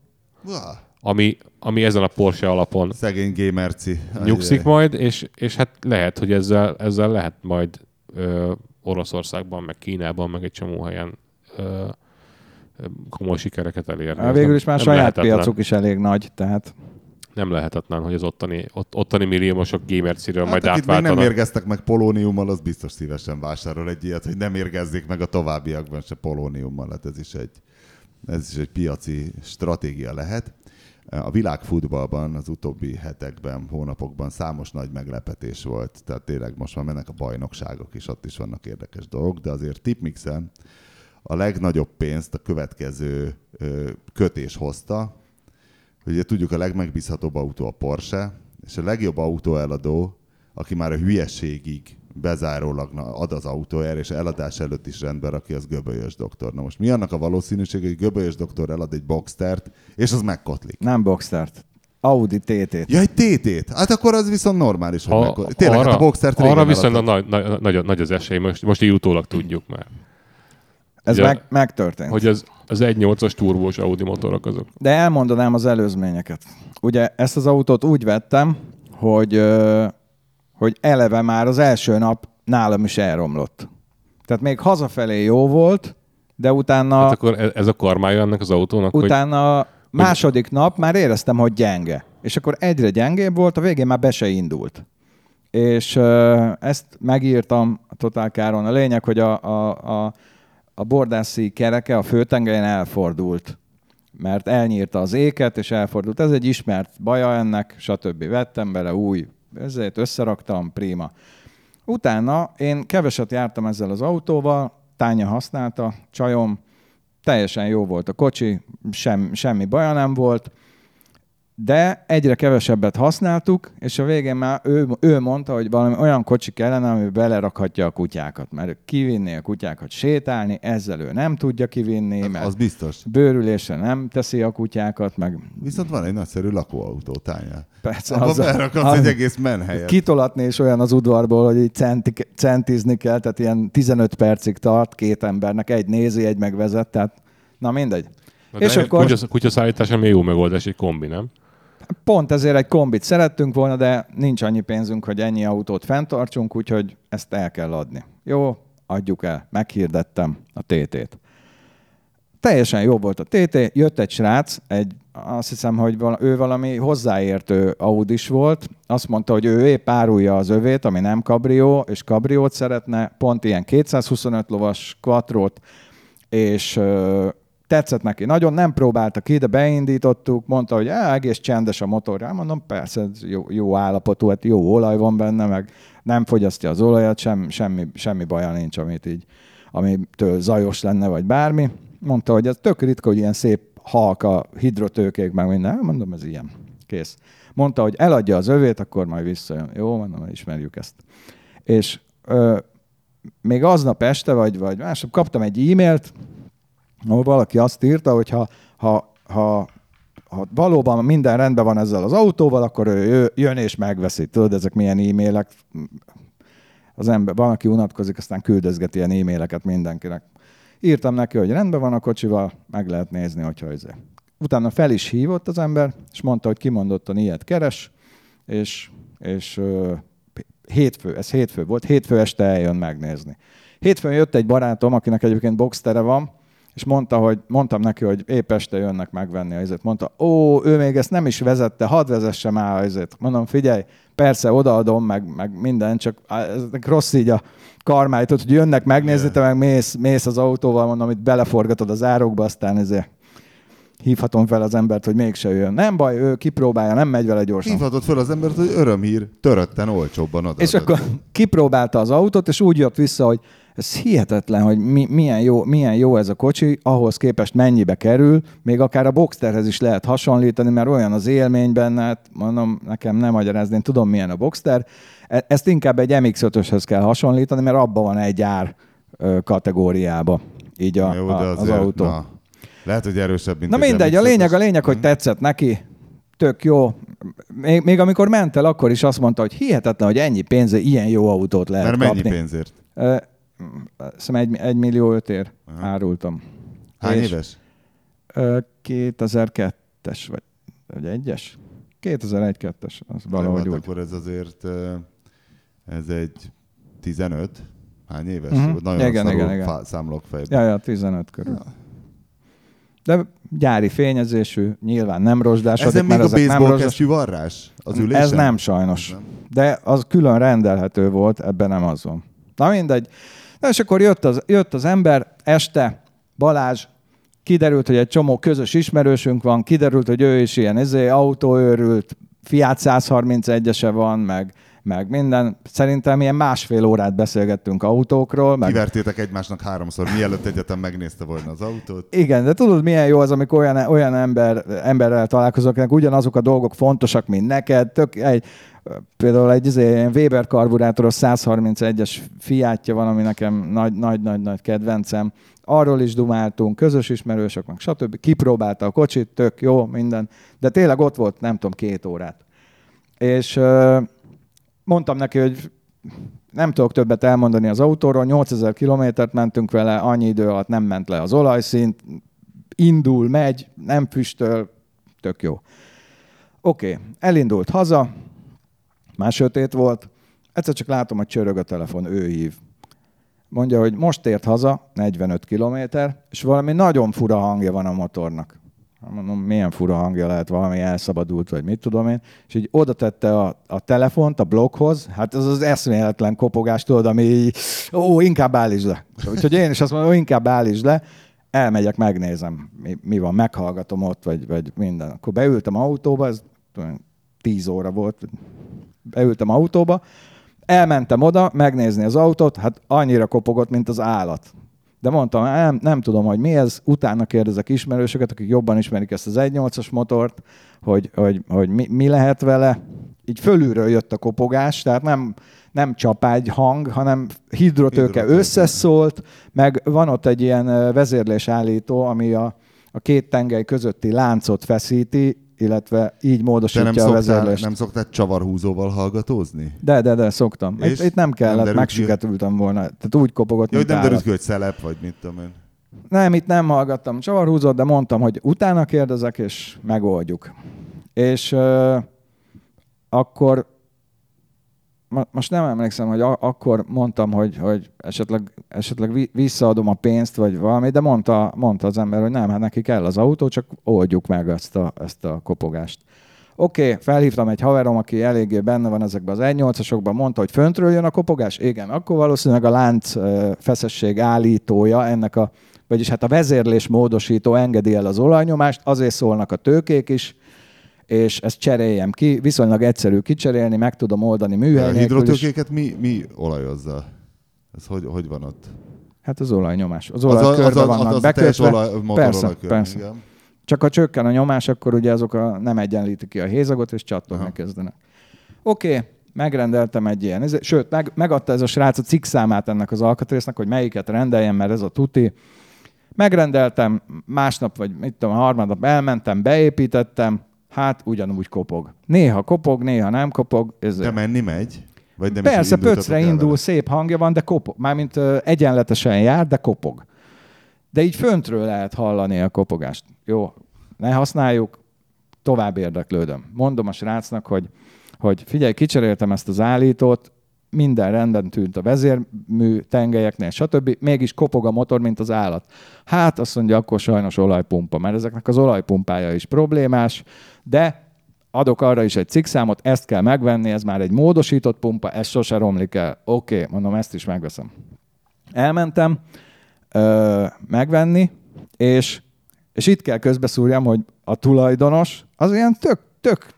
ami, ami ezen a Porsche alapon Szegény gamerci. nyugszik majd, és, és hát lehet, hogy ezzel, ezzel lehet majd ö, Oroszországban, meg Kínában, meg egy csomó helyen ö, komoly sikereket elérni. Hát végül is már saját lehetetlen. piacuk is elég nagy, tehát Nem lehetetlen, hogy az ottani, ott, ottani milliómosok gamerciről Hát, majd még nem átváltanak. mérgeztek meg polóniummal, az biztos szívesen vásárol egy ilyet, hogy nem érgezzék meg a továbbiakban se polóniummal. Hát ez is egy, ez is egy piaci stratégia lehet. A világfutballban az utóbbi hetekben, hónapokban számos nagy meglepetés volt, tehát tényleg most már mennek a bajnokságok is, ott is vannak érdekes dolgok, de azért Tipmixen a legnagyobb pénzt a következő kötés hozta. Ugye tudjuk, a legmegbízhatóbb autó a Porsche, és a legjobb autóeladó, aki már a hülyeségig bezárólag na- ad az autójára, és eladás előtt is rendben rakja, az Göbölyös doktor. Na most mi annak a valószínűség, hogy Göbölyös doktor elad egy Boxstert, és az megkotlik? nem Boxstert. Audi TT-t. Ja, egy TT-t? Hát akkor az viszont normális, hogy Ha, megkotlik. Tényleg, hát a Boxstert régen arra viszont nagy, nagy, nagy, nagy, az esély, most, most így utólag tudjuk már. Ez Ugye, meg, megtörtént. Hogy az, az 1.8-as turbós Audi motorok azok. De elmondanám az előzményeket. Ugye ezt az autót úgy vettem, hogy, hogy eleve már az első nap nálam is elromlott. Tehát még hazafelé jó volt, de utána, Hát akkor e- ez a karmája ennek az autónak, utána második nap már éreztem, hogy gyenge. És akkor egyre gyengébb volt, a végén már be se indult. És ezt megírtam a Total Car-on. A lényeg, hogy a, a, a, a bordászi kereke a főtengelyen elfordult. mert elnyírta az éket, és elfordult. Ez egy ismert baja ennek, stb. Vettem bele új, ezért összeraktam, prima. Utána én keveset jártam ezzel az autóval, Tánya használta, csajom, teljesen jó volt a kocsi, sem, semmi baja nem volt, de egyre kevesebbet használtuk, és a végén már ő, ő mondta, hogy valami olyan kocsi kellene, ami belerakhatja a kutyákat, mert kivinni a kutyákat sétálni, ezzel ő nem tudja kivinni, Hát mert Az biztos. bőrülésre nem teszi a kutyákat, meg Viszont van egy nagyszerű lakóautó, tánya. persze Abba berakadsz egy egész menhelyet. Kitolatni is olyan az udvarból, hogy így centi, centizni kell, tehát ilyen 15 percig tart két embernek, egy nézi, egy megvezet, tehát na mindegy. Na, és akkor Kutya, kutyaszállítása még jó megoldás, egy kombi, nem? Pont ezért egy kombit szerettünk volna, de nincs annyi pénzünk, hogy ennyi autót fenntartsunk, úgyhogy ezt el kell adni. Jó, adjuk el. Meghirdettem a TT-t. Teljesen jó volt a TT, jött egy srác, egy, azt hiszem, hogy vala, ő valami hozzáértő Audis volt, azt mondta, hogy ő épp árulja az övét, ami nem kabrió, és kabriót szeretne, pont ilyen 225 lovas quattrót, és tetszett neki. Nagyon nem próbálta ki, de beindítottuk, mondta, hogy egész csendes a motor. Rá mondom, persze, ez jó, jó állapotú, hát jó olaj van benne, meg nem fogyasztja az olajat, sem, semmi, semmi baja nincs, amit így, amitől zajos lenne, vagy bármi. Mondta, hogy ez tök ritka, hogy ilyen szép halka, hidrotőkék, meg minden. Mondom, ez ilyen. Kész. Mondta, hogy eladja az övét, akkor majd visszajön. Jó, mondom, ismerjük ezt. És ö, még aznap este, vagy, vagy másnap kaptam egy e-mailt, ahol valaki azt írta, hogy ha, ha, ha, ha valóban minden rendben van ezzel az autóval, akkor ő, jön és megveszi. Tudod, ezek milyen e-mailek? Az ember, van, aki unatkozik, aztán küldözgeti ilyen e-maileket mindenkinek. Írtam neki, hogy rendben van a kocsival, meg lehet nézni, hogyha ez. Utána fel is hívott az ember, és mondta, hogy kimondottan ilyet keres, és, és hétfő, ez hétfő volt, hétfő este eljön megnézni. Hétfőn jött egy barátom, akinek egyébként boxtere van, és mondta, hogy mondtam neki, hogy épp este jönnek megvenni a izét. Mondta, ó, ő még ezt nem is vezette, hadd vezesse már a izét. Mondom, figyelj, persze odaadom, meg, meg minden, csak ez rossz így a karmájtot, hogy jönnek megnézni, te meg mész, mész az autóval, mondom, itt beleforgatod az árokba, aztán ezért hívhatom fel az embert, hogy mégse jön. Nem baj, ő kipróbálja, nem megy vele gyorsan. Hívhatod fel az embert, hogy örömhír, törötten olcsóbban oda. És akkor kipróbálta az autót, és úgy jött vissza, hogy ez hihetetlen, hogy mi, milyen, jó, milyen jó ez a kocsi, ahhoz képest mennyibe kerül, még akár a Boxsterhez is lehet hasonlítani, mert olyan az élmény benne, hát mondom, nekem nem magyarázni, én tudom milyen a Boxster. E- Ezt inkább egy MX-5-öshöz kell hasonlítani, mert abban van egy ár kategóriába, így a, Jó, a, az azért, autó. Na, lehet, hogy erősebb, mint Na egy mindegy, a MX-5-ös. lényeg, a lényeg, hogy tetszett neki, tök jó. Még, még amikor ment el, akkor is azt mondta, hogy hihetetlen, hogy ennyi pénze ilyen jó autót lehet Mert mennyi kapni. pénzért? Szerintem egy, egy millió ötér Aha. árultam. Hány És, éves? Ö, 2002-es, vagy, vagy egyes? 2001-2-es, az valahogy Hát úgy. Akkor ez azért, ez egy 15? Hány éves? Mhm. Nagyon Igen, igen, igen. fá- számolok fejbe. Ja, ja, 15 körül. De gyári fényezésű, nyilván nem rozsdásodik, Ezen még a nem rozsdás. varrás az ülésen? Ez nem sajnos. Ez nem. De az külön rendelhető volt, ebben nem az van. Na mindegy. És akkor jött az, jött az ember, este, Balázs, kiderült, hogy egy csomó közös ismerősünk van, kiderült, hogy ő is ilyen izé, autóőrült, Fiat 131-ese van, meg, meg minden. Szerintem ilyen másfél órát beszélgettünk autókról. Meg... Kivertétek egymásnak háromszor, mielőtt egyetem megnézte volna az autót. Igen, de tudod, milyen jó az, amikor olyan, olyan ember, emberrel találkozok, akinek ugyanazok a dolgok fontosak, mint neked. Tök, egy, például egy izé, ilyen Weber karburátoros 131-es fiátja van, ami nekem nagy-nagy-nagy kedvencem. Arról is dumáltunk, közös ismerősök, meg stb. Kipróbálta a kocsit, tök jó, minden. De tényleg ott volt, nem tudom, két órát. És mondtam neki, hogy nem tudok többet elmondani az autóról, 8000 kilométert mentünk vele, annyi idő alatt nem ment le az olajszint, indul, megy, nem füstöl, tök jó. Oké, okay. elindult haza, már sötét volt, egyszer csak látom, hogy csörög a telefon, ő hív. Mondja, hogy most ért haza, 45 kilométer, és valami nagyon fura hangja van a motornak. Mondom, milyen fura hangja lehet, valami elszabadult, vagy mit tudom én. És így oda tette a, a telefont a blokkhoz, hát ez az eszméletlen kopogás, tudod, ami így, ó, inkább állítsd le. Úgyhogy én is azt mondom, ó, inkább állítsd le. elmegyek, megnézem, mi, mi van, meghallgatom ott, vagy, vagy minden. Akkor beültem autóba, ez tudom, 10 óra volt, beültem autóba, elmentem oda megnézni az autót, hát annyira kopogott, mint az állat. De mondtam, nem, nem tudom, hogy mi ez, utána kérdezek ismerősöket, akik jobban ismerik ezt az 1.8-as motort, hogy, hogy, hogy mi, mi lehet vele. Így fölülről jött a kopogás, tehát nem, nem csapágy hang, hanem hidrotőke összeszólt, meg van ott egy ilyen vezérlésállító, ami a, a két tengely közötti láncot feszíti, illetve így módosítja nem a szoktál, vezérlést. nem szoktál csavarhúzóval hallgatózni? De, de, de, szoktam. És Itt, itt nem nem kellett, derült ki? megsiketültem volna. Tehát úgy kopogott, Jó, mint nem derült ki, hogy szelep, vagy mit tudom én. Nem, itt nem hallgattam csavarhúzót, de mondtam, hogy utána kérdezek, és megoldjuk. És uh, akkor, most nem emlékszem, hogy akkor mondtam, hogy, hogy esetleg, esetleg vi- visszaadom a pénzt, vagy valami, de mondta, mondta az ember, hogy nem, hát neki kell az autó, csak oldjuk meg ezt a, ezt a kopogást. Oké, okay, felhívtam egy haverom, aki eléggé benne van ezekben az 1.8-asokban, mondta, hogy föntről jön a kopogás. Igen, akkor valószínűleg a lánc feszesség állítója ennek a, vagyis hát a vezérlés módosító engedi el az olajnyomást, azért szólnak a tőkék is, és ezt cseréljem ki. Viszonylag egyszerű kicserélni, meg tudom oldani A műhely is. hidrotőkéket mi, mi olajozza? Ez hogy, hogy van ott? Hát az olajnyomás. Az Az a- olaj körbe az a- vannak az a teljes bekötve. olaj- persze, olajkör, persze. igen. Csak ha csökken a nyomás, akkor ugye azok a, nem egyenlítik ki a hézagot, és csattogni Aha. kezdenek. Oké, okay, megrendeltem egy ilyen, ez- sőt, meg, megadta ez a srác a cikk számát ennek az alkatrésznek, hogy melyiket rendeljem, mert ez a tuti. Megrendeltem, másnap, vagy mit tudom, harmadnap elmentem, beépítettem, hát ugyanúgy kopog. Néha kopog, néha nem kopog. Ez De menni megy? Vagy nem Persze, pöcre indul, vele? szép hangja van, de kopog. Mármint ö, egyenletesen jár, de kopog. De így föntről lehet hallani a kopogást. Jó, ne használjuk, tovább érdeklődöm. Mondom a srácnak, hogy, hogy figyelj, kicseréltem ezt az állítót, minden rendben tűnt a vezérmű tengelyeknél, stb. Mégis kopog a motor, mint az állat. Hát azt mondja, akkor sajnos olajpumpa, mert ezeknek az olajpumpája is problémás, de adok arra is egy cikkszámot, ezt kell megvenni, ez már egy módosított pumpa, ez sose romlik el. Oké, okay, mondom, ezt is megveszem. Elmentem ö, megvenni, és, és itt kell közbeszúrjam, hogy a tulajdonos az ilyen tök, tök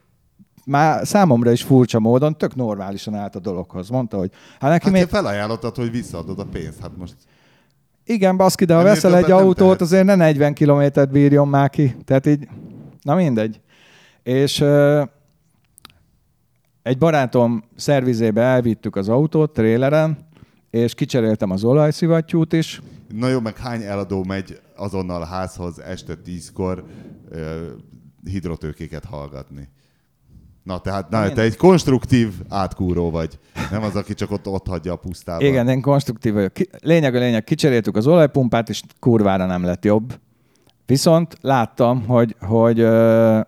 már számomra is furcsa módon, tök normálisan állt a dologhoz. Mondta, hogy hát neki Hát még... felajánlottad, hogy visszaadod a pénzt. Hát most Igen, baszki, de ha Ennél veszel egy nem autót, tehetsz. azért ne 40 kilométert bírjon már ki. Tehát így, na mindegy. És ö, egy barátom szervizébe elvittük az autót tréleren, és kicseréltem az olajszivattyút is. Na jó, meg hány eladó megy azonnal házhoz este tízkor ö, hidrotőkéket hallgatni? Na, tehát na, te egy konstruktív átkúró vagy. Nem az, aki csak ott, ott hagyja a pusztában. Igen, én konstruktív vagyok. Lényeg a lényeg, kicseréltük az olajpumpát, és kurvára nem lett jobb. Viszont láttam, hogy, hogy ö,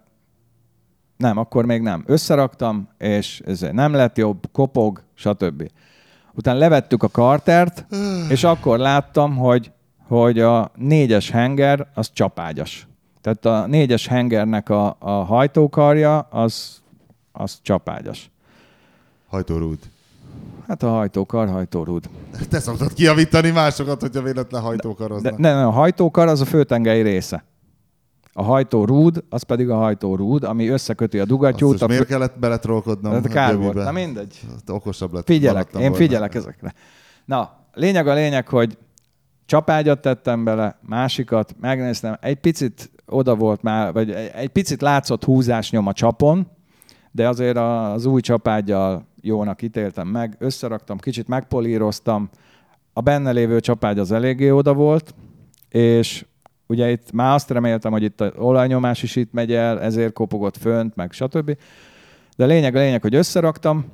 nem, akkor még nem. Összeraktam, és ez nem lett jobb, kopog, stb. Utána levettük a kartert, és akkor láttam, hogy, hogy a négyes henger az csapágyas. Tehát a négyes hengernek a, a hajtókarja az, az csapágyas. Hajtórúd. Hát a hajtókar, hajtórúd. Te szoktad kiavítani másokat, hogyha véletlen De, hajtókaroznak. ne, ne, a hajtókar az a főtengely része. A hajtórúd, az pedig a hajtórúd, ami összeköti a Azt dugattyút. most A miért kellett beletrollkodnom? Hát kár volt. Na mindegy. Hát Okosabb lett. Figyelek, én volna. figyelek ezekre. Na, lényeg a lényeg, hogy csapágyat tettem bele, másikat megnéztem, egy picit oda volt már, vagy egy picit látszott húzásnyom a csapon, de azért az új csapágyjal jónak ítéltem meg, összeraktam, kicsit megpolíroztam, a benne lévő csapágy az eléggé oda volt, és ugye itt már azt reméltem, hogy itt az olajnyomás is itt megy el, ezért kopogott fönt, meg stb. De lényeg a lényeg, hogy összeraktam,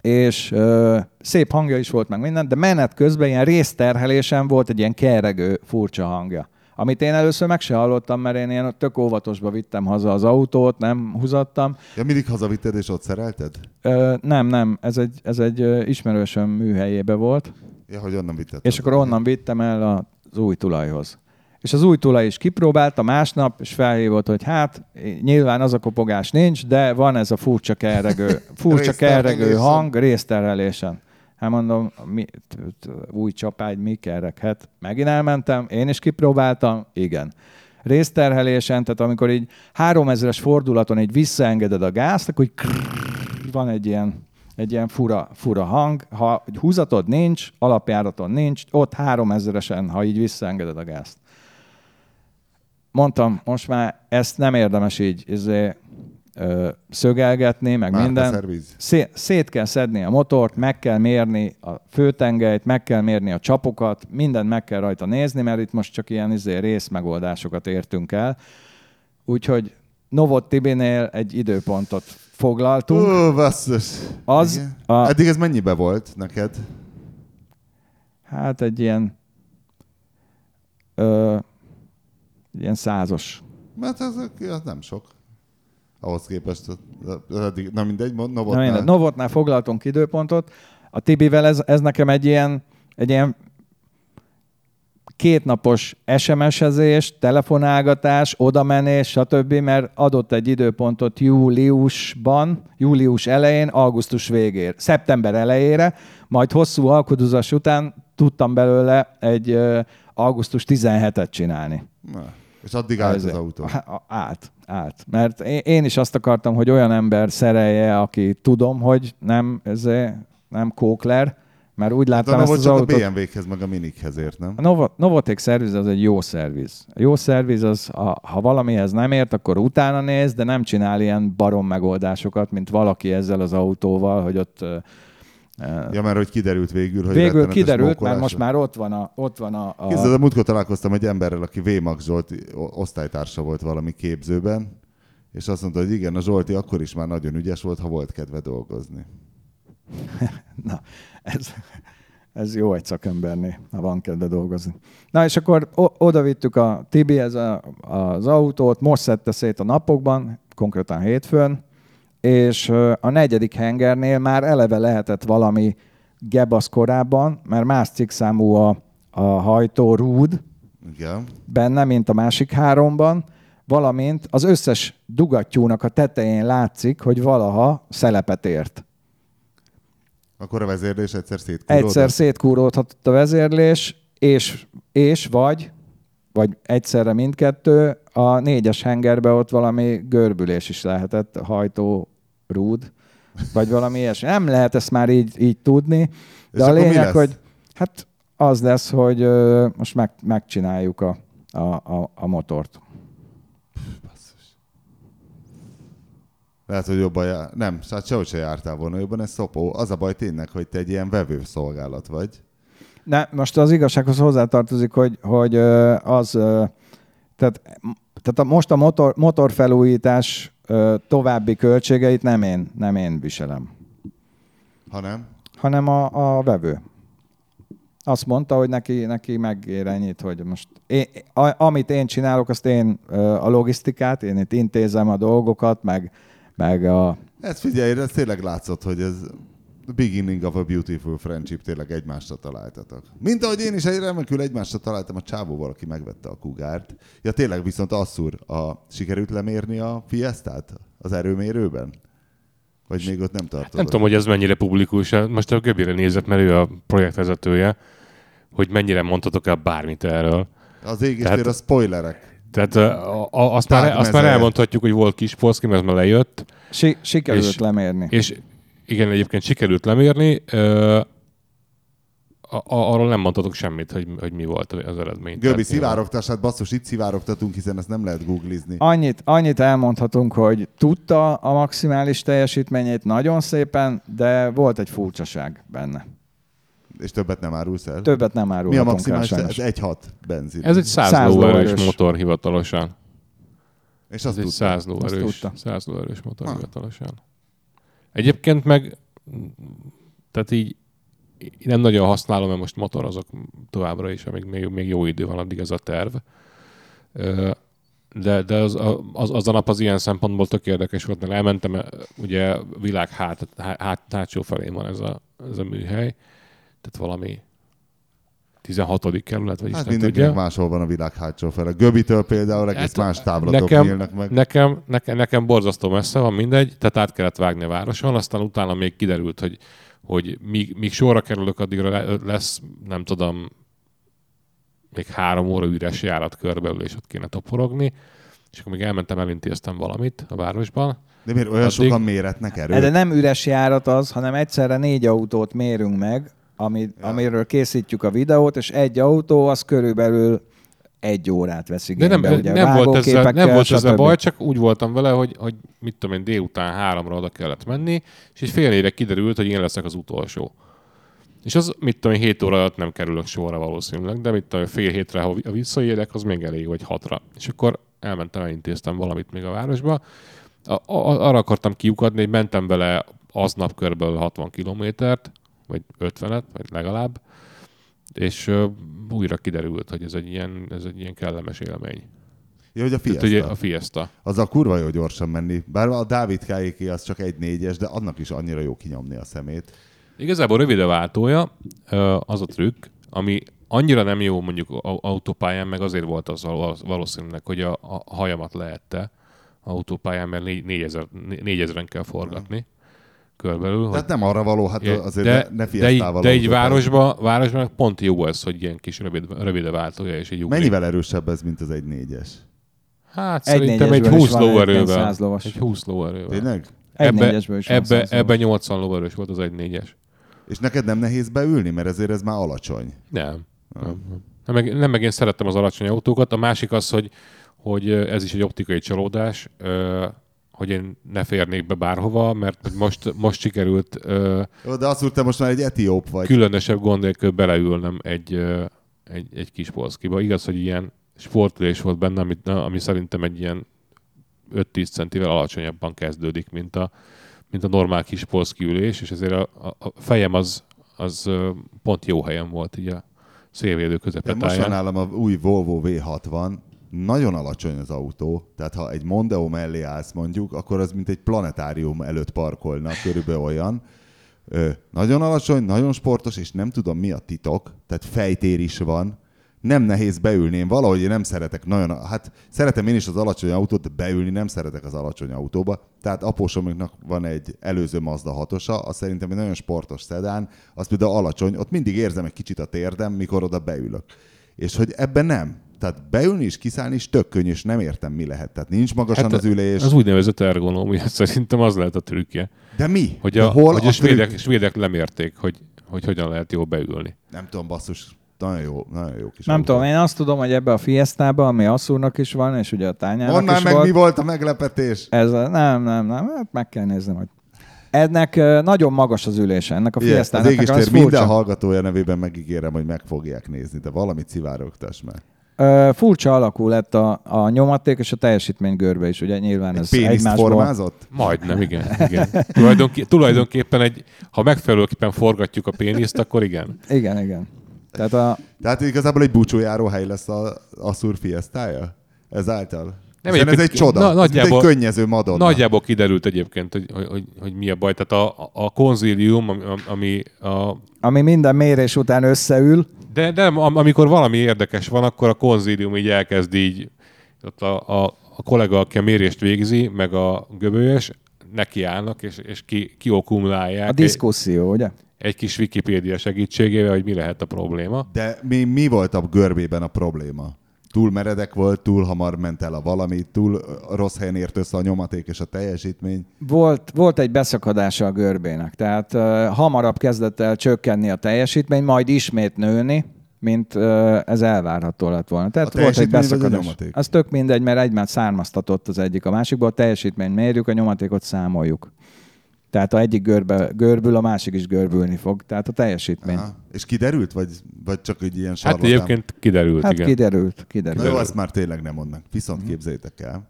és ö, szép hangja is volt meg minden, de menet közben ilyen részterhelésen volt egy ilyen keregő, furcsa hangja. Amit én először meg se hallottam, mert én ilyen tök óvatosba vittem haza az autót, nem húzattam. Ja, mindig hazavitted és ott szerelted? Ö, nem, nem, ez egy, ez egy ismerősöm műhelyébe volt, Ja, hogy onnan vitted. és akkor onnan vittem el az új tulajhoz. És az új tulaj is kipróbálta másnap, és felhívott, hogy hát nyilván az a kopogás nincs, de van ez a furcsa kerregő, *laughs* furcsa kerregő hang részterhelésen. Hát mondom, mi, új csapágy, mi kerekhet. Megint elmentem, én is kipróbáltam, igen. Részterhelésen, tehát amikor így 3000-es fordulaton így visszaengeded a gázt, akkor így van egy ilyen, egy ilyen fura, fura hang. Ha húzatod nincs, alapjáraton nincs, ott 3000-esen, ha így visszaengeded a gázt. Mondtam, most már ezt nem érdemes így izé, ö, szögelgetni, meg Márka minden. szerviz. Szé- szét kell szedni a motort, meg kell mérni a főtengelyt, meg kell mérni a csapokat, mindent meg kell rajta nézni, mert itt most csak ilyen izé, részmegoldásokat értünk el. Úgyhogy Novot Tibinél egy időpontot foglaltunk. Ó, basszus. Az Igen. a- Eddig ez mennyibe volt neked? Hát egy ilyen ö, ilyen százos. Mert az, az nem sok. Ahhoz képest, az eddig, na mindegy, mond, Na, Novotnál. mindegy. Novotnál foglaltunk időpontot. A Tibivel ez, ez nekem egy ilyen, egy ilyen kétnapos SMS-ezés, telefonálgatás, odamenés, stb., mert adott egy időpontot júliusban, július elején, augusztus végére, szeptember elejére, majd hosszú alkudozás után tudtam belőle egy augusztus 17-et csinálni. Na, és addig állt az Ezért. autó. Á- Állt, állt. Mert én- is azt akartam, hogy olyan ember szerelje, aki tudom, hogy nem, ez nem kókler, mert úgy láttam na ezt az csak a autót. BMW-khez, meg a Minikhez ért, nem? A Novo- Novotek szerviz az egy jó szerviz. A jó szerviz az, a, ha valamihez nem ért, akkor utána néz, de nem csinál ilyen barom megoldásokat, mint valaki ezzel az autóval, hogy ott Ja, mert hogy kiderült végül, hogy végül kiderült, mert most már ott van a, ott van a, a Képzeld, a múltkor találkoztam egy emberrel, aki Vémax Zsolt osztálytársa volt valami képzőben, és azt mondta, hogy igen, a Zsolti akkor is már nagyon ügyes volt, ha volt kedve dolgozni. *laughs* Na, ez, ez jó egy szakembernél, ha van kedve dolgozni. Na, és akkor o- oda vittük a Tibihez a, az autót, most szedte szét a napokban, konkrétan hétfőn, és a negyedik hengernél már eleve lehetett valami gebasz korábban, mert más cikkszámú a, a hajtó rúd Igen. benne, mint a másik háromban, valamint az összes dugattyúnak a tetején látszik, hogy valaha szelepet ért. Akkor a vezérlés egyszer szétkúródott. Egyszer szétkúródhatott a vezérlés, és, és vagy, vagy egyszerre mindkettő, a négyes hengerbe ott valami görbülés is lehetett, hajtó, rúd, vagy valami ilyesmi. Nem lehet ezt már így, így tudni, És de a akkor mi lényeg, hogy hát az lesz, hogy ö, most meg, megcsináljuk a, a, a, a motort. Lehet, hogy jobban jár. Nem, hát sehogy se jártál volna jobban, ez szopó. Az a baj tényleg, hogy te egy ilyen vevő szolgálat vagy. Ne, most az igazsághoz hozzátartozik, hogy, hogy az, tehát, tehát a, most a motor, motorfelújítás ö, további költségeit nem én, nem én viselem, Ha nem? hanem a, a vevő. Azt mondta, hogy neki, neki megér ennyit, hogy most én, a, amit én csinálok, azt én ö, a logisztikát, én itt intézem a dolgokat, meg, meg a, Ez figyelj, ez tényleg látszott, hogy ez the beginning of a beautiful friendship, tényleg egymásra találtatok. Mint ahogy én is egy remekül egymásra találtam a csávóval, aki megvette a kugárt. Ja tényleg viszont asszur, a, sikerült lemérni a fiesztát az erőmérőben? Vagy még ott nem tartod? Nem tudom, hogy ez mennyire publikus. Most a Göbire nézett, mert ő a projektvezetője, hogy mennyire mondhatok el bármit erről. Az ég és Tehát- a spoilerek. Tehát a, a, azt, már, azt már elmondhatjuk, hogy volt kis polszki, mert az már lejött, si, sikerült És- lemérni. és igen, egyébként sikerült lemérni. Ö, a, arról nem mondhatok semmit, hogy, hogy mi volt az eredmény. Göbi, Tehát szivárogtás, hát basszus, itt szivárogtatunk, hiszen ezt nem lehet googlizni. Annyit, annyit elmondhatunk, hogy tudta a maximális teljesítményét nagyon szépen, de volt egy furcsaság benne. És többet nem árulsz el? Többet nem Mi a el maximális? sajnos. Ez 1.6 benzin. Ez egy 100, 100 lóerős motor hivatalosan. és Ez azt egy tudta. 100 Azt lóerős, tudta. 100 lóerős motor Ha. hivatalosan. Egyébként meg, tehát így nem nagyon használom, mert most motorozok továbbra is, amíg még, még jó idő van, addig ez a terv. De, de az, az, az a nap az ilyen szempontból tök érdekes volt, mert elmentem, ö, ugye világ hát, hát, hát, hátsó felén van ez a, ez a műhely, tehát valami 16. kerület, vagy Hát Isten mindenkinek tudja. máshol van a világ hátsó fele. Göbitől például egész Hát, más távlatok nekem, nyílnak meg. Nekem, nekem, nekem borzasztó messze van, mindegy, tehát át kellett vágni a városon, aztán utána még kiderült, hogy, hogy míg, míg sorra kerülök, addigra le- lesz, nem tudom, még három óra üres járat körbelül, és ott kéne toporogni. És akkor még elmentem, elintéztem valamit a városban. De miért olyan Addig- sokan méretnek De erőt? nem üres járat az, hanem egyszerre négy autót mérünk meg, ami, Ja. amiről készítjük a videót, és egy autó az körülbelül egy órát vesz De igénybe. nem, ugye, nem volt ezzel, nem vágóképekkel, volt ezzel stb. baj, csak úgy voltam vele, hogy, hogy mit tudom én, délután háromra oda kellett menni, és egy fél négyre kiderült, hogy én leszek az utolsó. És az, mit tudom én, 7 óra alatt nem kerülök sorra valószínűleg, de mit tudom én, fél hétre, ha ha visszaérek, az még elég, vagy hatra. És akkor elmentem, elintéztem valamit még a városba. A, a, arra akartam kiukadni, hogy mentem vele aznap körülbelül 60 kilométert, vagy 50-et, vagy legalább, és újra kiderült, hogy ez egy ilyen, ez egy ilyen kellemes élmény. Ja, hogy a Tehát, Fiesta. ugye a Fiesta. Az a kurva jó gyorsan menni. Bár a Dávid Kájéké az csak egy négyes, de annak is annyira jó kinyomni a szemét. Igazából rövid a váltója, az a trükk, ami annyira nem jó mondjuk au- autópályán, meg azért volt az val- valószínűleg, hogy a, a hajamat lehette autópályán, mert négy- 4000 4000-en kell forgatni körülbelül. hogy- Tehát nem arra való, hát Ja, azért de, ne, ne de, így, de így autópályán. városban, városban pont jó ez, hogy ilyen kis rövid, rövid váltója, és egy ugrik. Mennyivel erősebb ez, mint az egy négyes? Hát Egy szerintem egy négyesből is 20 van egy lóerővel. 100 lovas. Egy 20 lóerővel. Tényleg? Egy Ebbe, négyesből is ebbe, 100 ebbe lovas. 80 lóerős volt az egy négyes. És neked nem nehéz beülni, mert ezért ez már alacsony. Nem. Nem, nem. Nem, meg, nem meg én szerettem az alacsony autókat. A másik az, hogy, hogy ez is egy optikai csalódás, hogy én ne férnék be bárhova, mert most, most sikerült ö, de azt te most már egy etióp vagy. különösebb gond nélkül beleülnem egy, ö, egy, egy kis polszkiba. Igaz, hogy ilyen sportülés volt benne, ami, ami szerintem egy ilyen 5-10 centivel alacsonyabban kezdődik, mint a, mint a normál kis polszki ülés, és ezért a, a, fejem az, az pont jó helyen volt így a szélvédő De most van közepetáján. nálam a új Volvo V60, nagyon alacsony az autó, tehát ha egy Mondeo mellé állsz mondjuk, akkor az mint egy planetárium előtt parkolna, körülbelül olyan. Ö, nagyon alacsony, nagyon sportos, és nem tudom mi a titok, tehát fejtér is van. Nem nehéz beülni, én valahogy én nem szeretek nagyon, hát szeretem én is az alacsony autót, de beülni nem szeretek az alacsony autóba. Tehát apósomnak van egy előző Mazda 6 az szerintem egy nagyon sportos szedán, az például alacsony, ott mindig érzem egy kicsit a térdem, mikor oda beülök. És hogy ebben nem. Tehát beülni és kiszállni is tök könnyű, és nem értem, mi lehet. Tehát nincs magasan hát, az ülés. Az úgynevezett ergonómia, *laughs* szerintem az lehet a trükkje. De mi? Hogy De a, hol hogy a a svédek, trükk? svédek lemérték, hogy, hogy hogyan lehet jól beülni. Nem tudom, basszus, nagyon jó, nagyon jó kis Nem autó. tudom, én azt tudom, hogy ebbe a Fiesta-ba, ami Asszúrnak is van, és ugye a tányának Mondd már is meg, volt. mi volt a meglepetés. Ez a, nem, nem, nem, hát meg kell néznem, hogy ennek nagyon magas az ülése, ennek a Igen, az égéstér minden hallgatója nevében megígérem, hogy meg fogják nézni, de valamit szivárogtass meg. Ö, furcsa alakú lett a, a nyomaték és a teljesítmény görbe is, ugye nyilván Egy ez egymásból. formázott? Majdnem, igen. *laughs* igen. Tulajdonké, tulajdonképpen egy, ha megfelelőképpen forgatjuk a péniszt, akkor igen. Igen, igen. Tehát a, Tehát igazából egy búcsújáró hely lesz a Assur Fiestája? Ezáltal? Nem, Nem ez egy csoda. na- Na, ez nagyjából- egy könnyező Madonna. Nagyjából kiderült egyébként, hogy, hogy, hogy, hogy mi a baj. Tehát a, a konzílium, ami, ami a, ami minden mérés után összeül, de nem, am- amikor valami érdekes van, akkor a konzílium így elkezd így, ott a, a, a kollega, aki a mérést végzi, meg a göbölyös, nekiállnak, és, és ki, kiokumulálják a diszkuszió, ugye? egy, egy kis Wikipédia segítségével, hogy mi lehet a probléma. De mi, mi volt a görbében a probléma? Túl meredek volt, túl hamar ment el a valami, túl rossz helyen ért össze a nyomaték és a teljesítmény. Volt, volt egy beszakadása a görbének, tehát uh, hamarabb kezdett el csökkenni a teljesítmény, majd ismét nőni, mint uh, ez elvárható lett volna. Tehát A volt egy teljesítmény vagy beszakadás. nyomaték? Az tök mindegy, mert egymást származtatott az egyik a másikból, a teljesítményt mérjük, a nyomatékot számoljuk. Tehát a egyik görbe, görbül, a másik is görbülni fog. Tehát a teljesítmény. Aha. És kiderült, vagy, vagy csak egy ilyen Hát sarlatán? egyébként kiderült, Hát igen. kiderült, Na kiderült. jó, ezt már tényleg nem mond meg. Viszont képzeljétek el,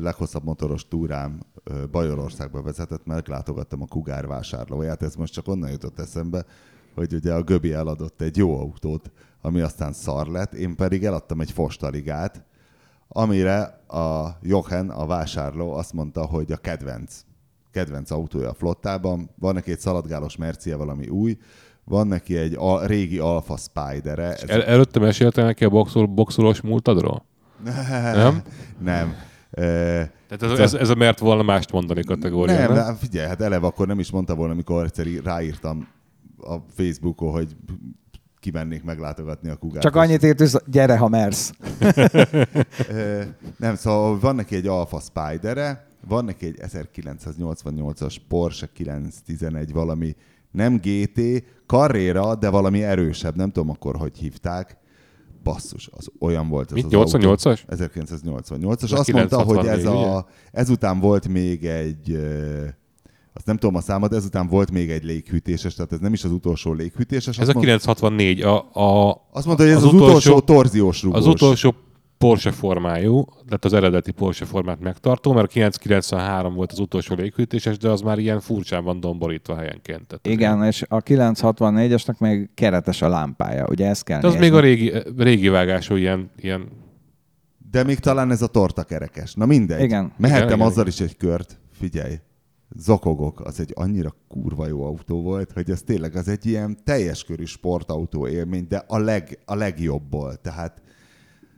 leghosszabb motoros túrám Bajorországba vezetett, meglátogattam a Kugár vásárlóját, ez most csak onnan jutott eszembe, hogy ugye a Göbi eladott egy jó autót, ami aztán szar lett, én pedig eladtam egy fostaligát, amire a Jochen, a vásárló azt mondta, hogy a kedvenc, kedvenc autója a flottában, van neki egy szaladgálos Mercia, valami új, van neki egy a, régi Alfa Spider-e. Ez El, előtte meséltem neki a boxol, boxolós múltadról? Nem? nem. Tehát ez, ez, ez a mert volna mást mondani kategória, nem, nem? figyelj, hát eleve akkor nem is mondta volna, amikor egyszer ráírtam a Facebookon, hogy kimennék meglátogatni a kugát. Csak annyit írt, hogy gyere, ha mersz. Nem, szóval van neki egy Alfa Spider-e, van neki egy 1988-as Porsche 911 valami, nem GT, Carrera, de valami erősebb, nem tudom akkor, hogy hívták. Basszus, az olyan volt ez Mit, az 88-as? autó. 1988-as. A Azt mondta, hogy ez 964, a, ezután volt még egy, azt nem tudom a számot, ezután volt még egy léghűtéses, tehát ez nem is az utolsó léghűtéses. Ez a mond- 964, a, a, Azt mondta, hogy ez az, az az utolsó, utolsó- torziós rugós. az utolsó Porsche formájú, tehát az eredeti Porsche formát megtartó, mert a 993 volt az utolsó léghűtéses, de az már ilyen furcsán van domborítva helyenként. Tehát Igen, és a 964-esnek még keretes a lámpája, ugye ezt kell De az nézni. még a régi, régi vágású ilyen, ilyen De még talán ez a tortakerekes. Na mindegy. Igen. Mehettem Igen, igen, azzal is egy kört. Figyelj, zokogok, az egy annyira kurva jó autó volt, hogy ez tényleg az egy ilyen teljes körű sportautó élmény, de a, leg, a legjobbból. Tehát,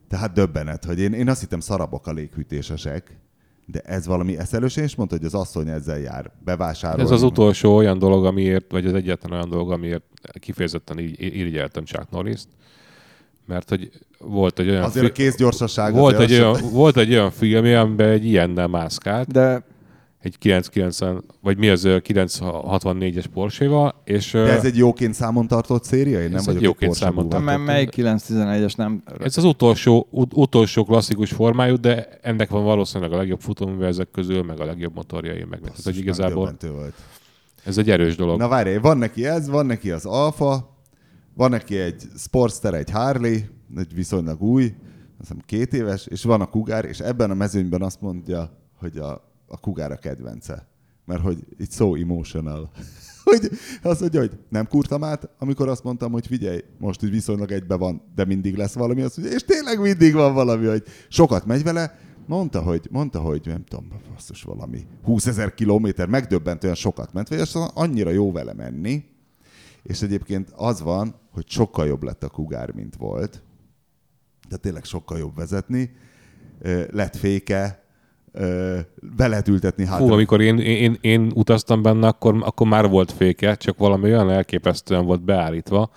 tehát döbbenet, hogy én, én azt hittem szarabok a léghűtésesek, de ez valami eszelős, és mondta, hogy az asszony ezzel jár bevásárolni. Ez az utolsó olyan dolog, amiért, vagy az egyetlen olyan dolog, amiért kifejezetten így irigyeltem Chuck Norris-t, mert hogy volt egy olyan, Azért a kézgyorsaság volt, egy olyan, volt egy olyan film, amiben egy ilyennel mászkált, De egy 990, vagy mi az ö, 964-es Porsche-val, és De ez egy jóként számon tartott széria? Én nem Ez egy vagyok jóként számon tartott. m- melyik 911-es nem... ez az utolsó, ut- utolsó klasszikus formájú, de ennek van valószínűleg a legjobb futóműve ezek közül, meg a legjobb motorjai, meg tehát, hogy igazából Megdöbbentő volt. ez egy erős dolog. Na várj, van neki ez, van neki az Alfa, van neki egy Sportster, egy Harley, egy viszonylag új, azt hiszem két éves, és van a Kugár, és ebben a mezőnyben azt mondja, hogy a, a Kugár a kedvence. Mert hogy it's so emotional. *laughs* hogy azt mondja, hogy nem kurtam át, amikor azt mondtam, hogy figyelj, most úgy viszonylag egybe van, de mindig lesz valami, azt mondja, és tényleg mindig van valami, hogy sokat megy vele, Mondta, hogy, mondta, hogy nem tudom, basszus valami, 20 ezer kilométer, megdöbbentően sokat ment, vagy az annyira jó vele menni, és egyébként az van, hogy sokkal jobb lett a kugár, mint volt. De tényleg sokkal jobb vezetni. Lett féke, be lehet ültetni hátra. Hú, amikor én, én, én utaztam benne, akkor, akkor már volt féke, csak valami olyan elképesztően volt beállítva,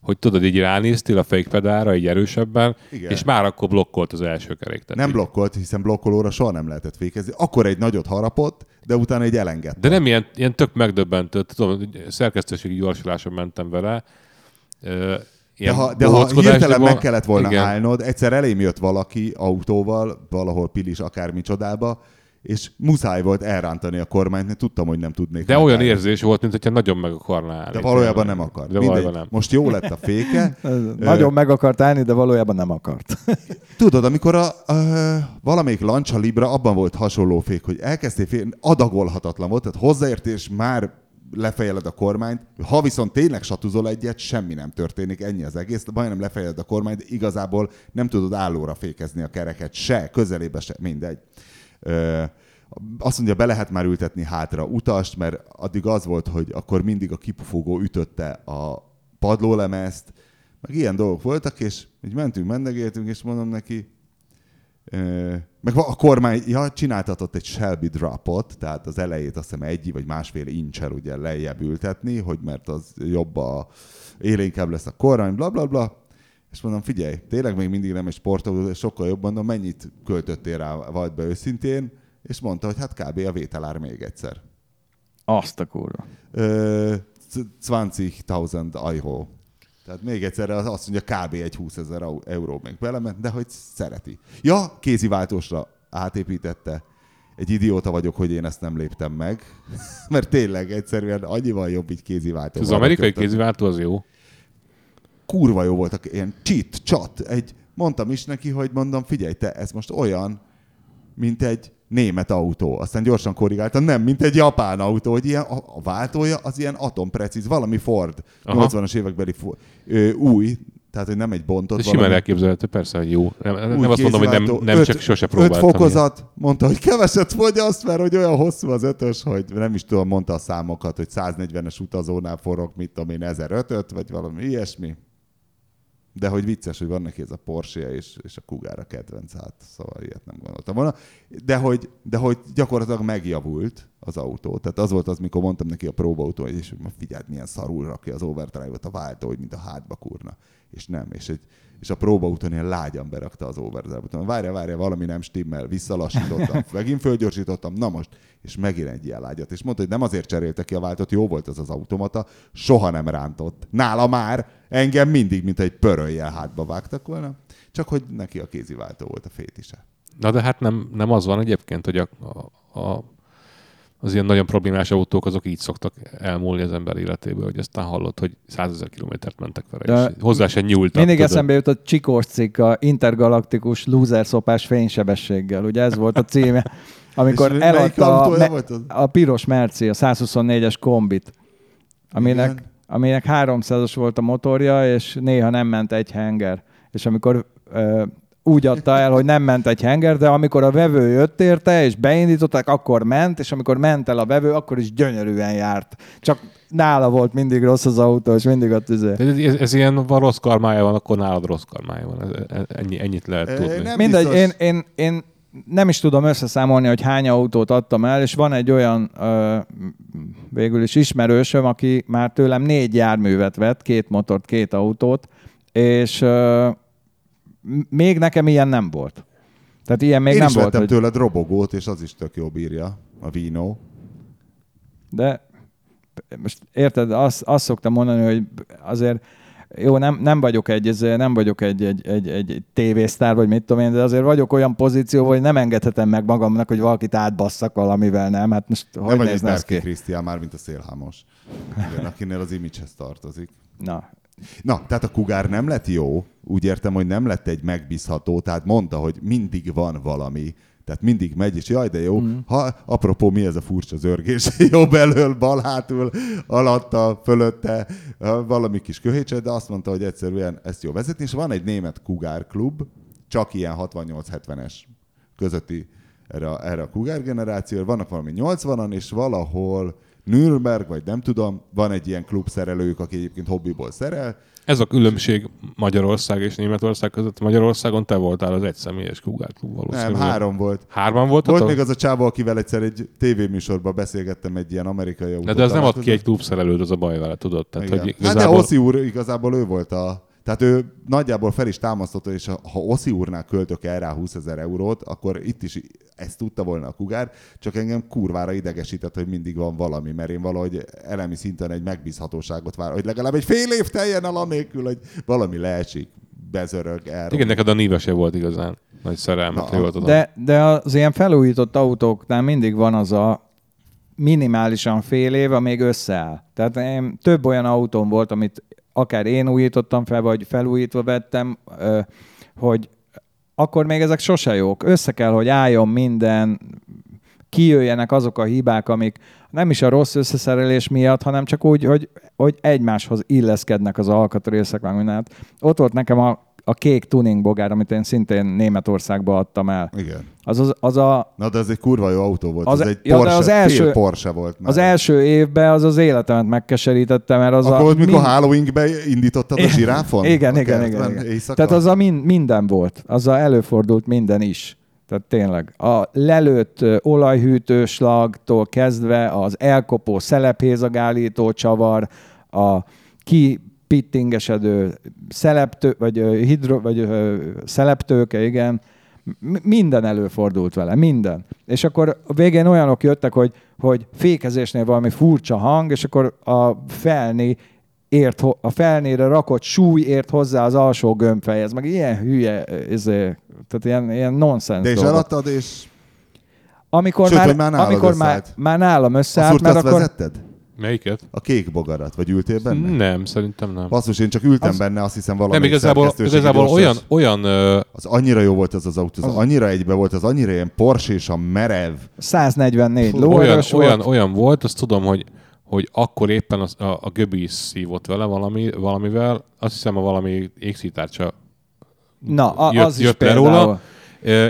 hogy tudod, így ránéztél a fékpedára, egy erősebben, Igen. és már akkor blokkolt az első kerék. Tehát Nem így- blokkolt, hiszen blokkolóra soha nem lehetett fékezni. Akkor egy nagyot harapott, de utána egy elengedte. De nem ilyen, ilyen tök megdöbbentő, tudom, szerkesztőségi gyorsuláson mentem vele. De ha, de ha hirtelen meg kellett volna igen. állnod, egyszer elém jött valaki autóval, valahol Pilis akármi csodába, és muszáj volt elrántani a kormányt, mert tudtam, hogy nem tudnék. De olyan megállni. érzés volt, mint hogyha nagyon meg akarná állni. De valójában nem akar. De valójában nem. Most jó lett a féke. *laughs* Nagyon meg akart állni, de valójában nem akart. *laughs* Tudod, amikor a, a, valamelyik Lancia Libra, abban volt hasonló fék, hogy elkezdtél fél, adagolhatatlan volt, tehát hozzáértés már lefejeled a kormányt, ha viszont tényleg satuzol egyet, semmi nem történik, ennyi az egész, majdnem lefejeled a kormányt, igazából nem tudod állóra fékezni a kereket, se, közelébe se, mindegy. Ö, azt mondja, be lehet már ültetni hátra utast, mert addig az volt, hogy akkor mindig a kipufogó ütötte a padlólemezt, meg ilyen dolgok voltak, és így mentünk, mendegéltünk, és mondom neki, meg a kormány ja, csináltatott egy Shelby dropot, tehát az elejét azt hiszem egy vagy másfél incsel ugye lejjebb ültetni, hogy mert az jobb a élénkebb lesz a kormány, bla bla bla. És mondom, figyelj, tényleg még mindig nem egy sportautó, sokkal jobb, mondom, mennyit költöttél rá, vagy be őszintén, és mondta, hogy hát kb. a vételár még egyszer. Azt a kurva. Ö, 20.000 euro. Tehát még egyszer azt mondja, kb. egy 20 ezer euró még belement, de hogy szereti. Ja, kéziváltósra átépítette. Egy idióta vagyok, hogy én ezt nem léptem meg. *laughs* Mert tényleg egyszerűen annyival jobb így kéziváltó. Az amerikai kéziváltó az jó. Kurva jó voltak, ilyen cheat, csat. Egy, mondtam is neki, hogy mondom, figyelj te, ez most olyan, mint egy német autó. Aztán gyorsan korrigáltam, nem, mint egy japán autó, hogy ilyen, a, a váltója az ilyen atomprecíz, valami Ford, Aha. 80-as évekbeli ö, új, tehát hogy nem egy bontott De simán valami. elképzelhető, persze, hogy jó. Nem, nem azt mondom, hogy nem, nem Öt- csak sose Öt próbáltam. fokozat, mondta, hogy keveset fogyaszt, mert hogy olyan hosszú az ötös, hogy nem is tudom, mondta a számokat, hogy 140-es utazónál forog, mit tudom én, 1005 vagy valami ilyesmi. De hogy vicces, hogy van neki ez a Porsche és, és a Cougar a kedvenc, hát szóval ilyet nem gondoltam volna. De hogy, de hogy gyakorlatilag megjavult az autó. Tehát az volt az, mikor mondtam neki a próbaautó, hogy és hogy figyeld, milyen szarul rakja az overdrive-ot a váltó, hogy mint a hátba kurna. És nem. És egy, és a próbaúton ilyen lágyan berakta az overdrive-ot. Várja, várja, valami nem stimmel, visszalassítottam, *laughs* megint fölgyorsítottam, na most, és megint egy ilyen lágyat. És mondta, hogy nem azért cserélte ki a váltót, jó volt ez az automata, soha nem rántott. Nála már engem mindig, mint egy pöröljel hátba vágtak volna, csak hogy neki a kéziváltó volt a fétise. Na de hát nem, nem az van egyébként, hogy a, a, a az ilyen nagyon problémás autók, azok így szoktak elmúlni az ember életéből, hogy aztán hallott, hogy százezer kilométert mentek vele, De és hozzá se nyúltak. Mindig tudod. eszembe jut a Csikós cikk, a intergalaktikus loser szopás fénysebességgel. Ugye ez volt a címe, *laughs* amikor És eladta a, me- a piros Merci, a 124-es kombit, aminek, Igen. aminek 300-as volt a motorja, és néha nem ment egy henger. És amikor ö, úgy adta el, hogy nem ment egy henger, de amikor a vevő jött érte, és beindították, akkor ment, és amikor ment el a vevő, akkor is gyönyörűen járt. Csak nála volt mindig rossz az autó, és mindig ott izé. De ez, ez, ez ilyen van rossz karmája van, akkor nálad rossz karmája van. Ez, ennyi, ennyit lehet tudni. nem Mindegy, én, én, én nem is tudom összeszámolni, hogy hány autót adtam el, és van egy olyan ö, végül is ismerősöm, aki már tőlem négy járművet vett, két motort, két autót, és ö, még nekem ilyen nem volt. Tehát ilyen még Én nem is volt, vettem hogy, tőled robogót, és az is tök jó bírja, a Vino. de most érted, azt, azt szoktam mondani, hogy azért jó, nem, nem vagyok egy, ez, nem vagyok egy, egy, egy, egy tévésztár, vagy mit tudom én, de azért vagyok olyan pozícióban, hogy nem engedhetem meg magamnak, hogy valakit átbasszak valamivel, nem? Hát most Nem hogy egy nézne ez ki? Krisztián, már mint a szélhámos. Igen, akinél az image tartozik. Na, Na, tehát a kugár nem lett jó, úgy értem, hogy nem lett egy megbízható, tehát mondta, hogy mindig van valami, tehát mindig megy, és jaj, de jó. Mm. Ha, apropó, mi ez a furcsa zörgés? *laughs* Jobb elől, bal hátul, alatta, fölötte, valami kis köhécse, de azt mondta, hogy egyszerűen ezt jó vezetni, és van egy német kugár klub, csak ilyen 68-70-es közötti erre, a- erre a kugár generációra, vannak valami 80-an, és valahol Nürnberg, vagy nem tudom, van egy ilyen klubszerelőjük, aki egyébként hobbiból szerel, Ez a különbség Magyarország és Németország között. Magyarországon te voltál az egyszemélyes Kugár klub nem, valószínűleg. három volt. Hárman voltatok? Volt még az a csávó, akivel egyszer egy tévéműsorban beszélgettem egy ilyen amerikai autó. de, de az nem ad ki egy klubszerelőt, az a baj vele, tudod? Tehát, Igen. hogy Hát de igazából... Oszi úr igazából ő volt a... Tehát ő nagyjából fel is támasztotta, és ha Oszi úrnál költök el rá 20 ezer eurót, akkor itt is ezt tudta volna a kugár, csak engem kurvára idegesített, hogy mindig van valami, mert én valahogy elemi szinten egy megbízhatóságot vár, hogy legalább egy fél év teljen el anélkül, hogy valami leesik, bezörög, el. Igen, neked a Nive se volt igazán nagy szerelmet, Na, ha jól tudom. de, de az ilyen felújított autóknál mindig van az a minimálisan fél év, amíg összeáll. Tehát én, több olyan autóm volt, amit akár én újítottam fel, vagy felújítva vettem, hogy akkor még ezek sose jók. Össze kell, hogy álljon minden, kijöjjenek azok a hibák, amik nem is a rossz összeszerelés miatt, hanem csak úgy, hogy, hogy egymáshoz illeszkednek az alkatrészek, meg minden. Hát Ott volt nekem a, a kék tuning bogár, amit én szintén Németországba adtam el. Igen. Az, az, az a, Na, de ez egy kurva jó autó volt. Az, Az- az egy ja, de Porsche, az az első- Porsche volt már. az első évben az az életemet megkeserítette, mert az Akkor a... mikor mind- Halloweenbe indítottad a zsiráfon? Igen, A igen, igen, kertben igen. éjszaka? Tehát az a min, minden volt. Az a előfordult minden is. Tehát tényleg. A lelőtt olajhűtőslagtól kezdve az elkopó szelephézagállító csavar, a kipittingesedő szeleptő, vagy, hidro, vagy szeleptőke, igen, minden előfordult vele, minden. És akkor a végén olyanok jöttek, hogy, hogy fékezésnél valami furcsa hang, és akkor a felni ért, a felnére rakott súly ért hozzá az alsó gömbfejhez, meg ilyen hülye, izé, tehát ilyen, ilyen nonsens De és dolgok. eladtad, és Amikor Sőt, már, már amikor már, már nálam összeállt, mert akkor... vezetted? Melyiket? A kék bogarat, vagy ültél benne? Nem, szerintem nem. Basszus, én csak ültem Az- benne, azt hiszem valami Nem, igazából, igazából olyan, olyan ö, Az annyira jó volt az az autó, az, Az- annyira egybe volt, az annyira ilyen Porsche és a merev. 144 olyan, lóerős olyan, volt. olyan volt, azt tudom, hogy hogy akkor éppen az, a, a Göbi is szívott vele valami, valamivel, azt hiszem a valami égszítárcsa Na, a, jött, az is jött le például. róla,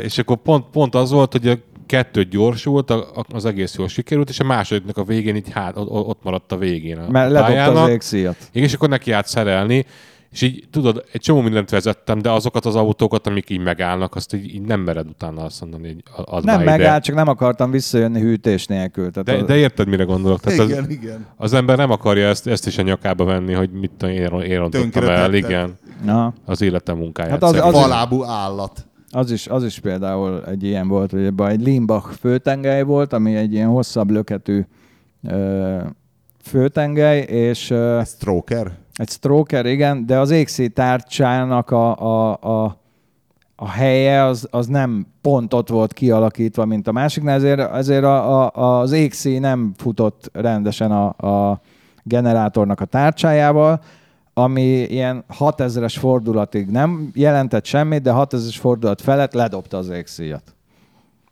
és akkor pont, pont az volt, hogy a kettő gyorsult, a- a- az egész jól sikerült, és a másodiknak a végén így hát, ott, maradt a végén a Mert ledobta az égszíjat. Igen, és akkor neki állt szerelni, És így tudod, egy csomó mindent vezettem, de azokat az autókat, amik így megállnak, azt így, így nem mered utána azt mondani, hogy ad Nem megállt, csak nem akartam visszajönni hűtés nélkül. Tehát De, az- de érted, mire gondolok? Tehát az, Igen, igen. az ember nem akarja ezt, ezt is a nyakába venni, hogy mit tudom, én, én rontottam el, igen, Na, az életem munkáját. Hát az- szerintem. az- Falábú állat. Az is, az is például egy ilyen volt, hogy ebben egy Limbach főtengely volt, ami egy ilyen hosszabb löketű ö, főtengely, és ö, Stroker? egy stroker, igen, de az égszí tárcsának a, a, a, a helye az, az nem pont ott volt kialakítva, mint a másiknál, ezért, ezért a, a, az égszí nem futott rendesen a, a generátornak a tárcsájával, ami ilyen 6000-es fordulatig nem jelentett semmit, de 6000-es fordulat felett ledobta az égszíjat.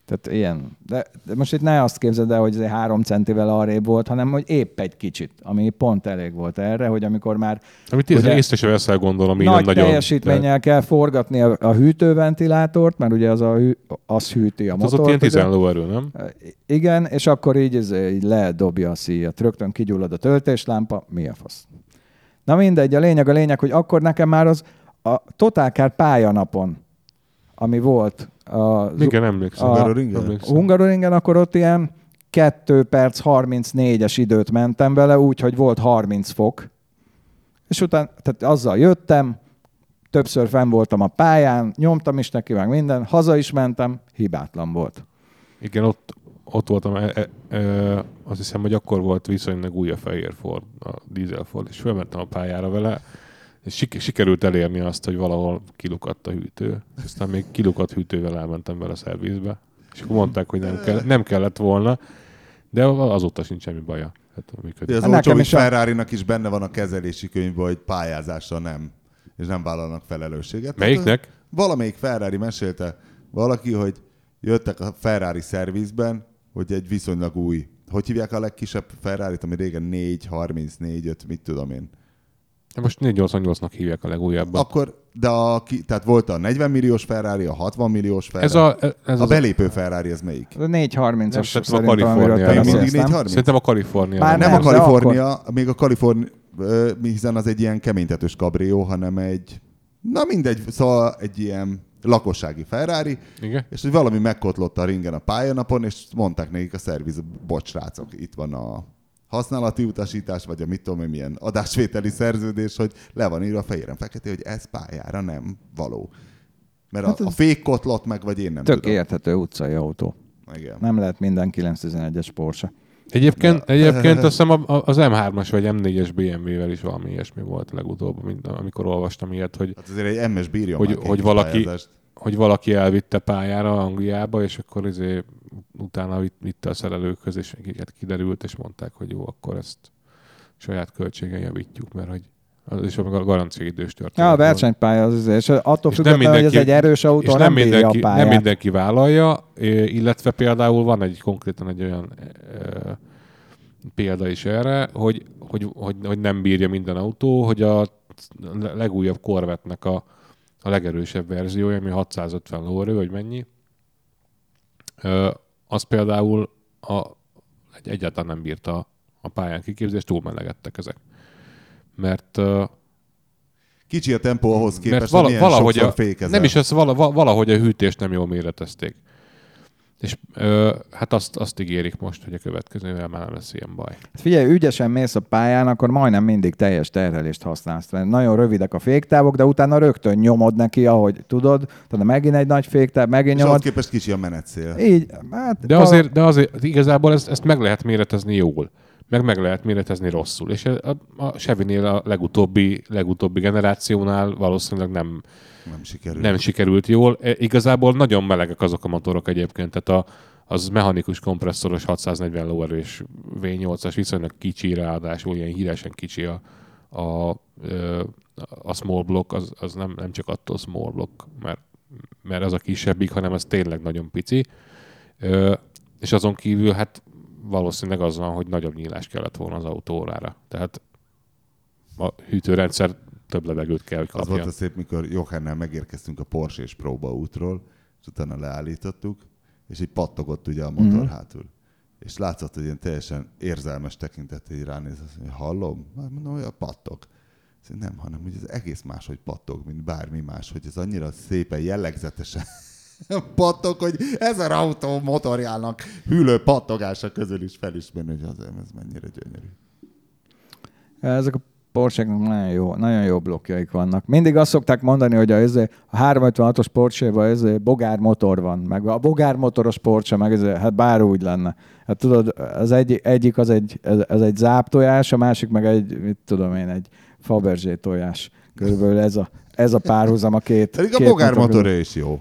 Tehát ilyen. De, de most itt ne azt képzeld el, hogy ez egy három centivel arrébb volt, hanem hogy épp egy kicsit, ami pont elég volt erre, hogy amikor már Amit Ugye- észre sem veszel, gondolom, nagy nagyon. teljesítménnyel kell forgatni a, a hűtőventilátort, mert ugye az, a hű, az hűti a De, az ott motort. ilyen ugye. 10 lóerő, nem? Igen, és akkor így, ez, így ledobja a szíjat. Rögtön kigyullad a töltéslámpa, mi a fasz. Na mindegy, a lényeg a lényeg, hogy akkor nekem már az a Totálkár pályanapon, ami volt a Igen, emlékszem. A- Hungaroringen? Hungaroringen, akkor ott ilyen 2 perc 34-es időt mentem vele, úgyhogy volt 30 fok. És utána, tehát azzal jöttem, többször fenn voltam a pályán, nyomtam is neki, meg minden, haza is mentem, hibátlan volt. Igen, ott, ott voltam, e, e, e, azt hiszem, hogy akkor volt viszonylag új a fehér Ford, a diesel Ford, és fölmentem a pályára vele, és sik- sikerült elérni azt, hogy valahol kilukadt a hűtő. És aztán még kilukadt hűtővel elmentem vele a szervizbe. És akkor mondták, hogy nem, kell, nem kellett volna, de azóta sincs semmi baja. Hát, De működik. az Hát olcsó is a- ferrari is benne van a kezelési könyvben, hogy pályázásra nem, és nem vállalnak felelősséget. Melyiknek? Tehát, valamelyik Ferrari mesélte valaki, hogy jöttek a Ferrari szervizben, hogy egy viszonylag új, hogy hívják a legkisebb Ferrari-t, ami régen 4, 34, 5, mit tudom én. De Most 488-nak hívják a legújabbat. Akkor, de a, tehát volt a 40 milliós Ferrari, a 60 milliós Ferrari. Ez a, ez a belépő Ferrari, ez melyik? A 430-as Nem, szerintem, a Kaliforniában. Még mindig nem? 430? Szerintem a Kalifornia. Már nem, nem, a Kalifornia, még a Kalifornia, hiszen az egy ilyen keménytetős kabrió, hanem egy, na mindegy, szóval egy ilyen lakossági Ferrari, Igen? és hogy valami megkotlott a ringen a pályanapon, és mondták nekik a szerviz, bocs srácok, itt van a használati utasítás, vagy a mit tudom én, milyen adásvételi szerződés, hogy le van írva fehéren fekete, hogy ez pályára nem való. Mert Hát a, a fék kotlott meg, vagy én nem Tök tudom. érthető utcai autó. Igen. Nem lehet minden 911-es Porsche. Egyébként, egyébként *laughs* azt hiszem az M3-as vagy M4-es BMW-vel is valami ilyesmi volt legutóbb, mint amikor olvastam ilyet, hogy, Hát azért egy MS bírja Hogy- hogy valaki- pályázást. hogy valaki elvitte pályára Angliába, és akkor izé, utána vitt, vitte a szerelőkhöz, és kiderült, és mondták, hogy jó, akkor ezt saját költségen javítjuk, mert hogy az is a garanciaidős történet. Ja, a versenypálya az, és attól És nem függetlenül, hogy ez mindenki- egy erős autó, és nem, mindenki, a pályát. nem mindenki vállalja, illetve például van egy konkrétan egy olyan ö, példa is erre, hogy, hogy, hogy, hogy nem bírja minden autó, hogy a legújabb Corvette-nek a, a legerősebb verziója, ami 650 lóerő, vagy mennyi, ö, az például a, egy, egyáltalán nem bírta a pályán kiképzést, túl melegedtek ezek. Mert Kicsi a tempó ahhoz képest, mert vala, valahogy a, fékezel. nem is ez, vala, va- valahogy a hűtést nem jól méretezték. És ö, hát azt, azt ígérik most, hogy a következővel már nem lesz ilyen baj. Hát Figyelj, ügyesen mész a pályán, akkor majdnem mindig teljes terhelést használsz. Mert nagyon rövidek a féktávok, de utána rögtön nyomod neki, ahogy tudod. Tehát megint egy nagy féktáv, megint És nyomod. képest kicsi a menetszél. Így, hát De azért, de azért igazából ezt, ezt meg lehet méretezni jól. Meg meg lehet méretezni rosszul. És a, a, a Chevy-nél a legutóbbi, legutóbbi generációnál valószínűleg nem, Nem sikerül. nem sikerült jól. E, igazából nagyon melegek azok a motorok egyébként, tehát a, az mechanikus kompresszoros 640 lóerős V8-as viszonylag kicsi, ráadásul ilyen híresen kicsi a, a, a small block, az, az nem, nem csak attól small block, mert, mert az a kisebbik, hanem az tényleg nagyon pici. Ö, és azon kívül hát valószínűleg az van, hogy nagyobb nyílás kellett volna az autórára. Tehát a hűtőrendszer több levegőt kell, hogy Az kapja. volt a szép, mikor Johannel megérkeztünk a Porsche és próbaútról, és utána leállítottuk, és így pattogott ugye a motor Mhm. mm-hmm. hátul. És látszott, hogy ilyen teljesen érzelmes tekintet így ránéz, azt mondja, hallom? Hát mondom, hogy a pattog. Nem, hanem hogy ez egész máshogy pattog, mint bármi más, hogy ez annyira szépen, jellegzetesen *laughs* pattog, hogy ezer autó motorjának hűlő pattogása közül is felismerni, hogy az ez mennyire gyönyörű. Ezek a porsche nagyon jó, nagyon jó blokkjaik vannak. Mindig azt szokták mondani, hogy a, ez, a 356-os Porsche-ban ez bogár motor van, meg a bogár motoros Porsche, meg ez, hát bár úgy lenne. Hát tudod, az egy, egyik az egy, ez, ez egy záptojás, a másik meg egy, mit tudom én, egy Fabergé tojás. Körülbelül ez a, ez a párhuzam a két. Pedig a két bogár motor motorja is jó.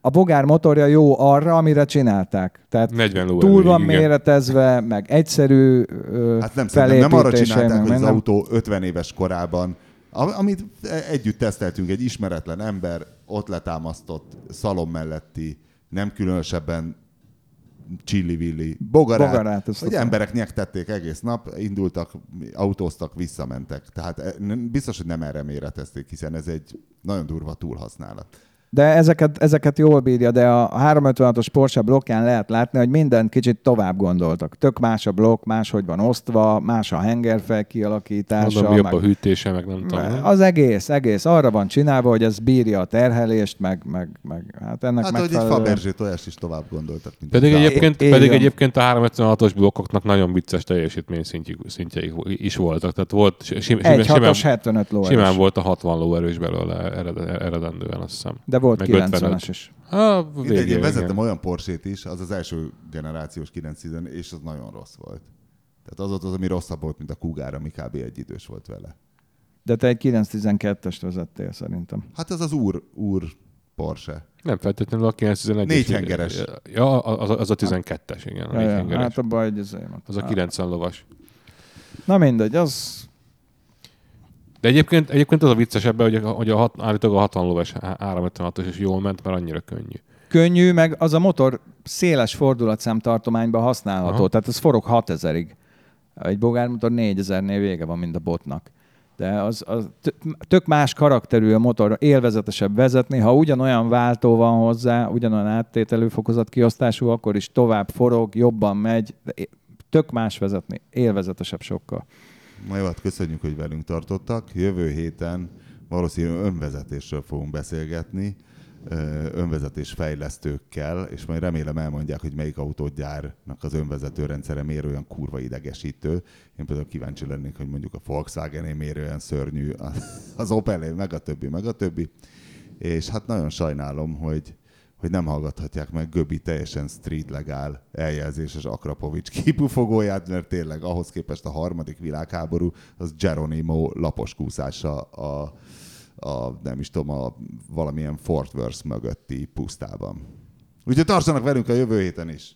A bogár motorja jó arra, amire csinálták. Tehát 40 ló túl van igen. méretezve, meg egyszerű ö, Hát nem, szerintem nem arra csinálták, meg hogy az minden. autó 50 éves korában, am- amit együtt teszteltünk, egy ismeretlen ember ott letámasztott szalon melletti, nem különösebben csillivilli bogarát, Bogarát, hogy emberek nyektették egész nap, indultak, autóztak, visszamentek. Tehát e, biztos, hogy nem erre méretezték, hiszen ez egy nagyon durva túlhasználat. De ezeket, ezeket jól bírja, de a 356-os Porsche blokkján lehet látni, hogy mindent kicsit tovább gondoltak. Tök más a blokk, máshogy van osztva, más a hengerfej kialakítása. Mondom, jobb meg- a hűtése, meg nem tudom. az egész, egész arra van csinálva, hogy ez bírja a terhelést, meg, meg, meg hát ennek Hát, hogy egy Fabergé tojást is tovább gondoltak. Mint Pedig egyébként, Így pedig egyébként a 356-os blokkoknak nagyon vicces teljesítmény szintjei is voltak. Tehát volt, sim, sim, Egy simán, 6-os 75 lóerős. simán volt a 60 lóerős belőle ered- eredendően, azt hiszem. De volt Meg 90-es 55. is. Ah, Mindegy, én végén, vezettem igen. olyan Porsét is, az az első generációs 910, és az nagyon rossz volt. Tehát az volt az, ami rosszabb volt, mint a Cougar, ami kb. egy idős volt vele. De te egy 912-est vezettél szerintem. Hát ez az úr, úr Porsche. Nem feltétlenül a 911 Négy hengeres. Ja, az, az a 12-es, igen. A Ja, négy ja, hengeres. hát abban egy izé van. Az a 90 lovas. Na mindegy, az De egyébként, egyébként az a vicces ebben, hogy a, hogy a, hat, állítólag a 60 lovas 356-os is jól ment, mert annyira könnyű. könnyű, meg az a motor széles fordulatszám tartományban használható. Aha. Tehát ez forog 6000-ig. Egy bogármotor 4000-nél vége van, mint a botnak. De az, az tö- tök más karakterű a motor, élvezetesebb vezetni. Ha ugyanolyan váltó van hozzá, ugyanolyan áttételű fokozat kiosztású, akkor is tovább forog, jobban megy. De tök más vezetni, élvezetesebb sokkal. Hát köszönjük, hogy velünk tartottak. Jövő héten valószínűleg önvezetésről fogunk beszélgetni, önvezetés fejlesztőkkel, és majd remélem elmondják, hogy melyik autógyárnak az önvezető rendszere miért olyan kurva idegesítő. Én például kíváncsi lennék, hogy mondjuk a Volkswagen miért olyan szörnyű, az Opel meg a többi, meg a többi. És hát nagyon sajnálom, hogy, hogy nem hallgathatják meg Göbi teljesen street legál eljelzéses Akrapovics kipufogóját, mert tényleg ahhoz képest a harmadik világháború az Geronimo lapos kúszása a, a nem is tudom, a valamilyen Fort Worth mögötti pusztában. Úgyhogy tartsanak velünk a jövő héten is!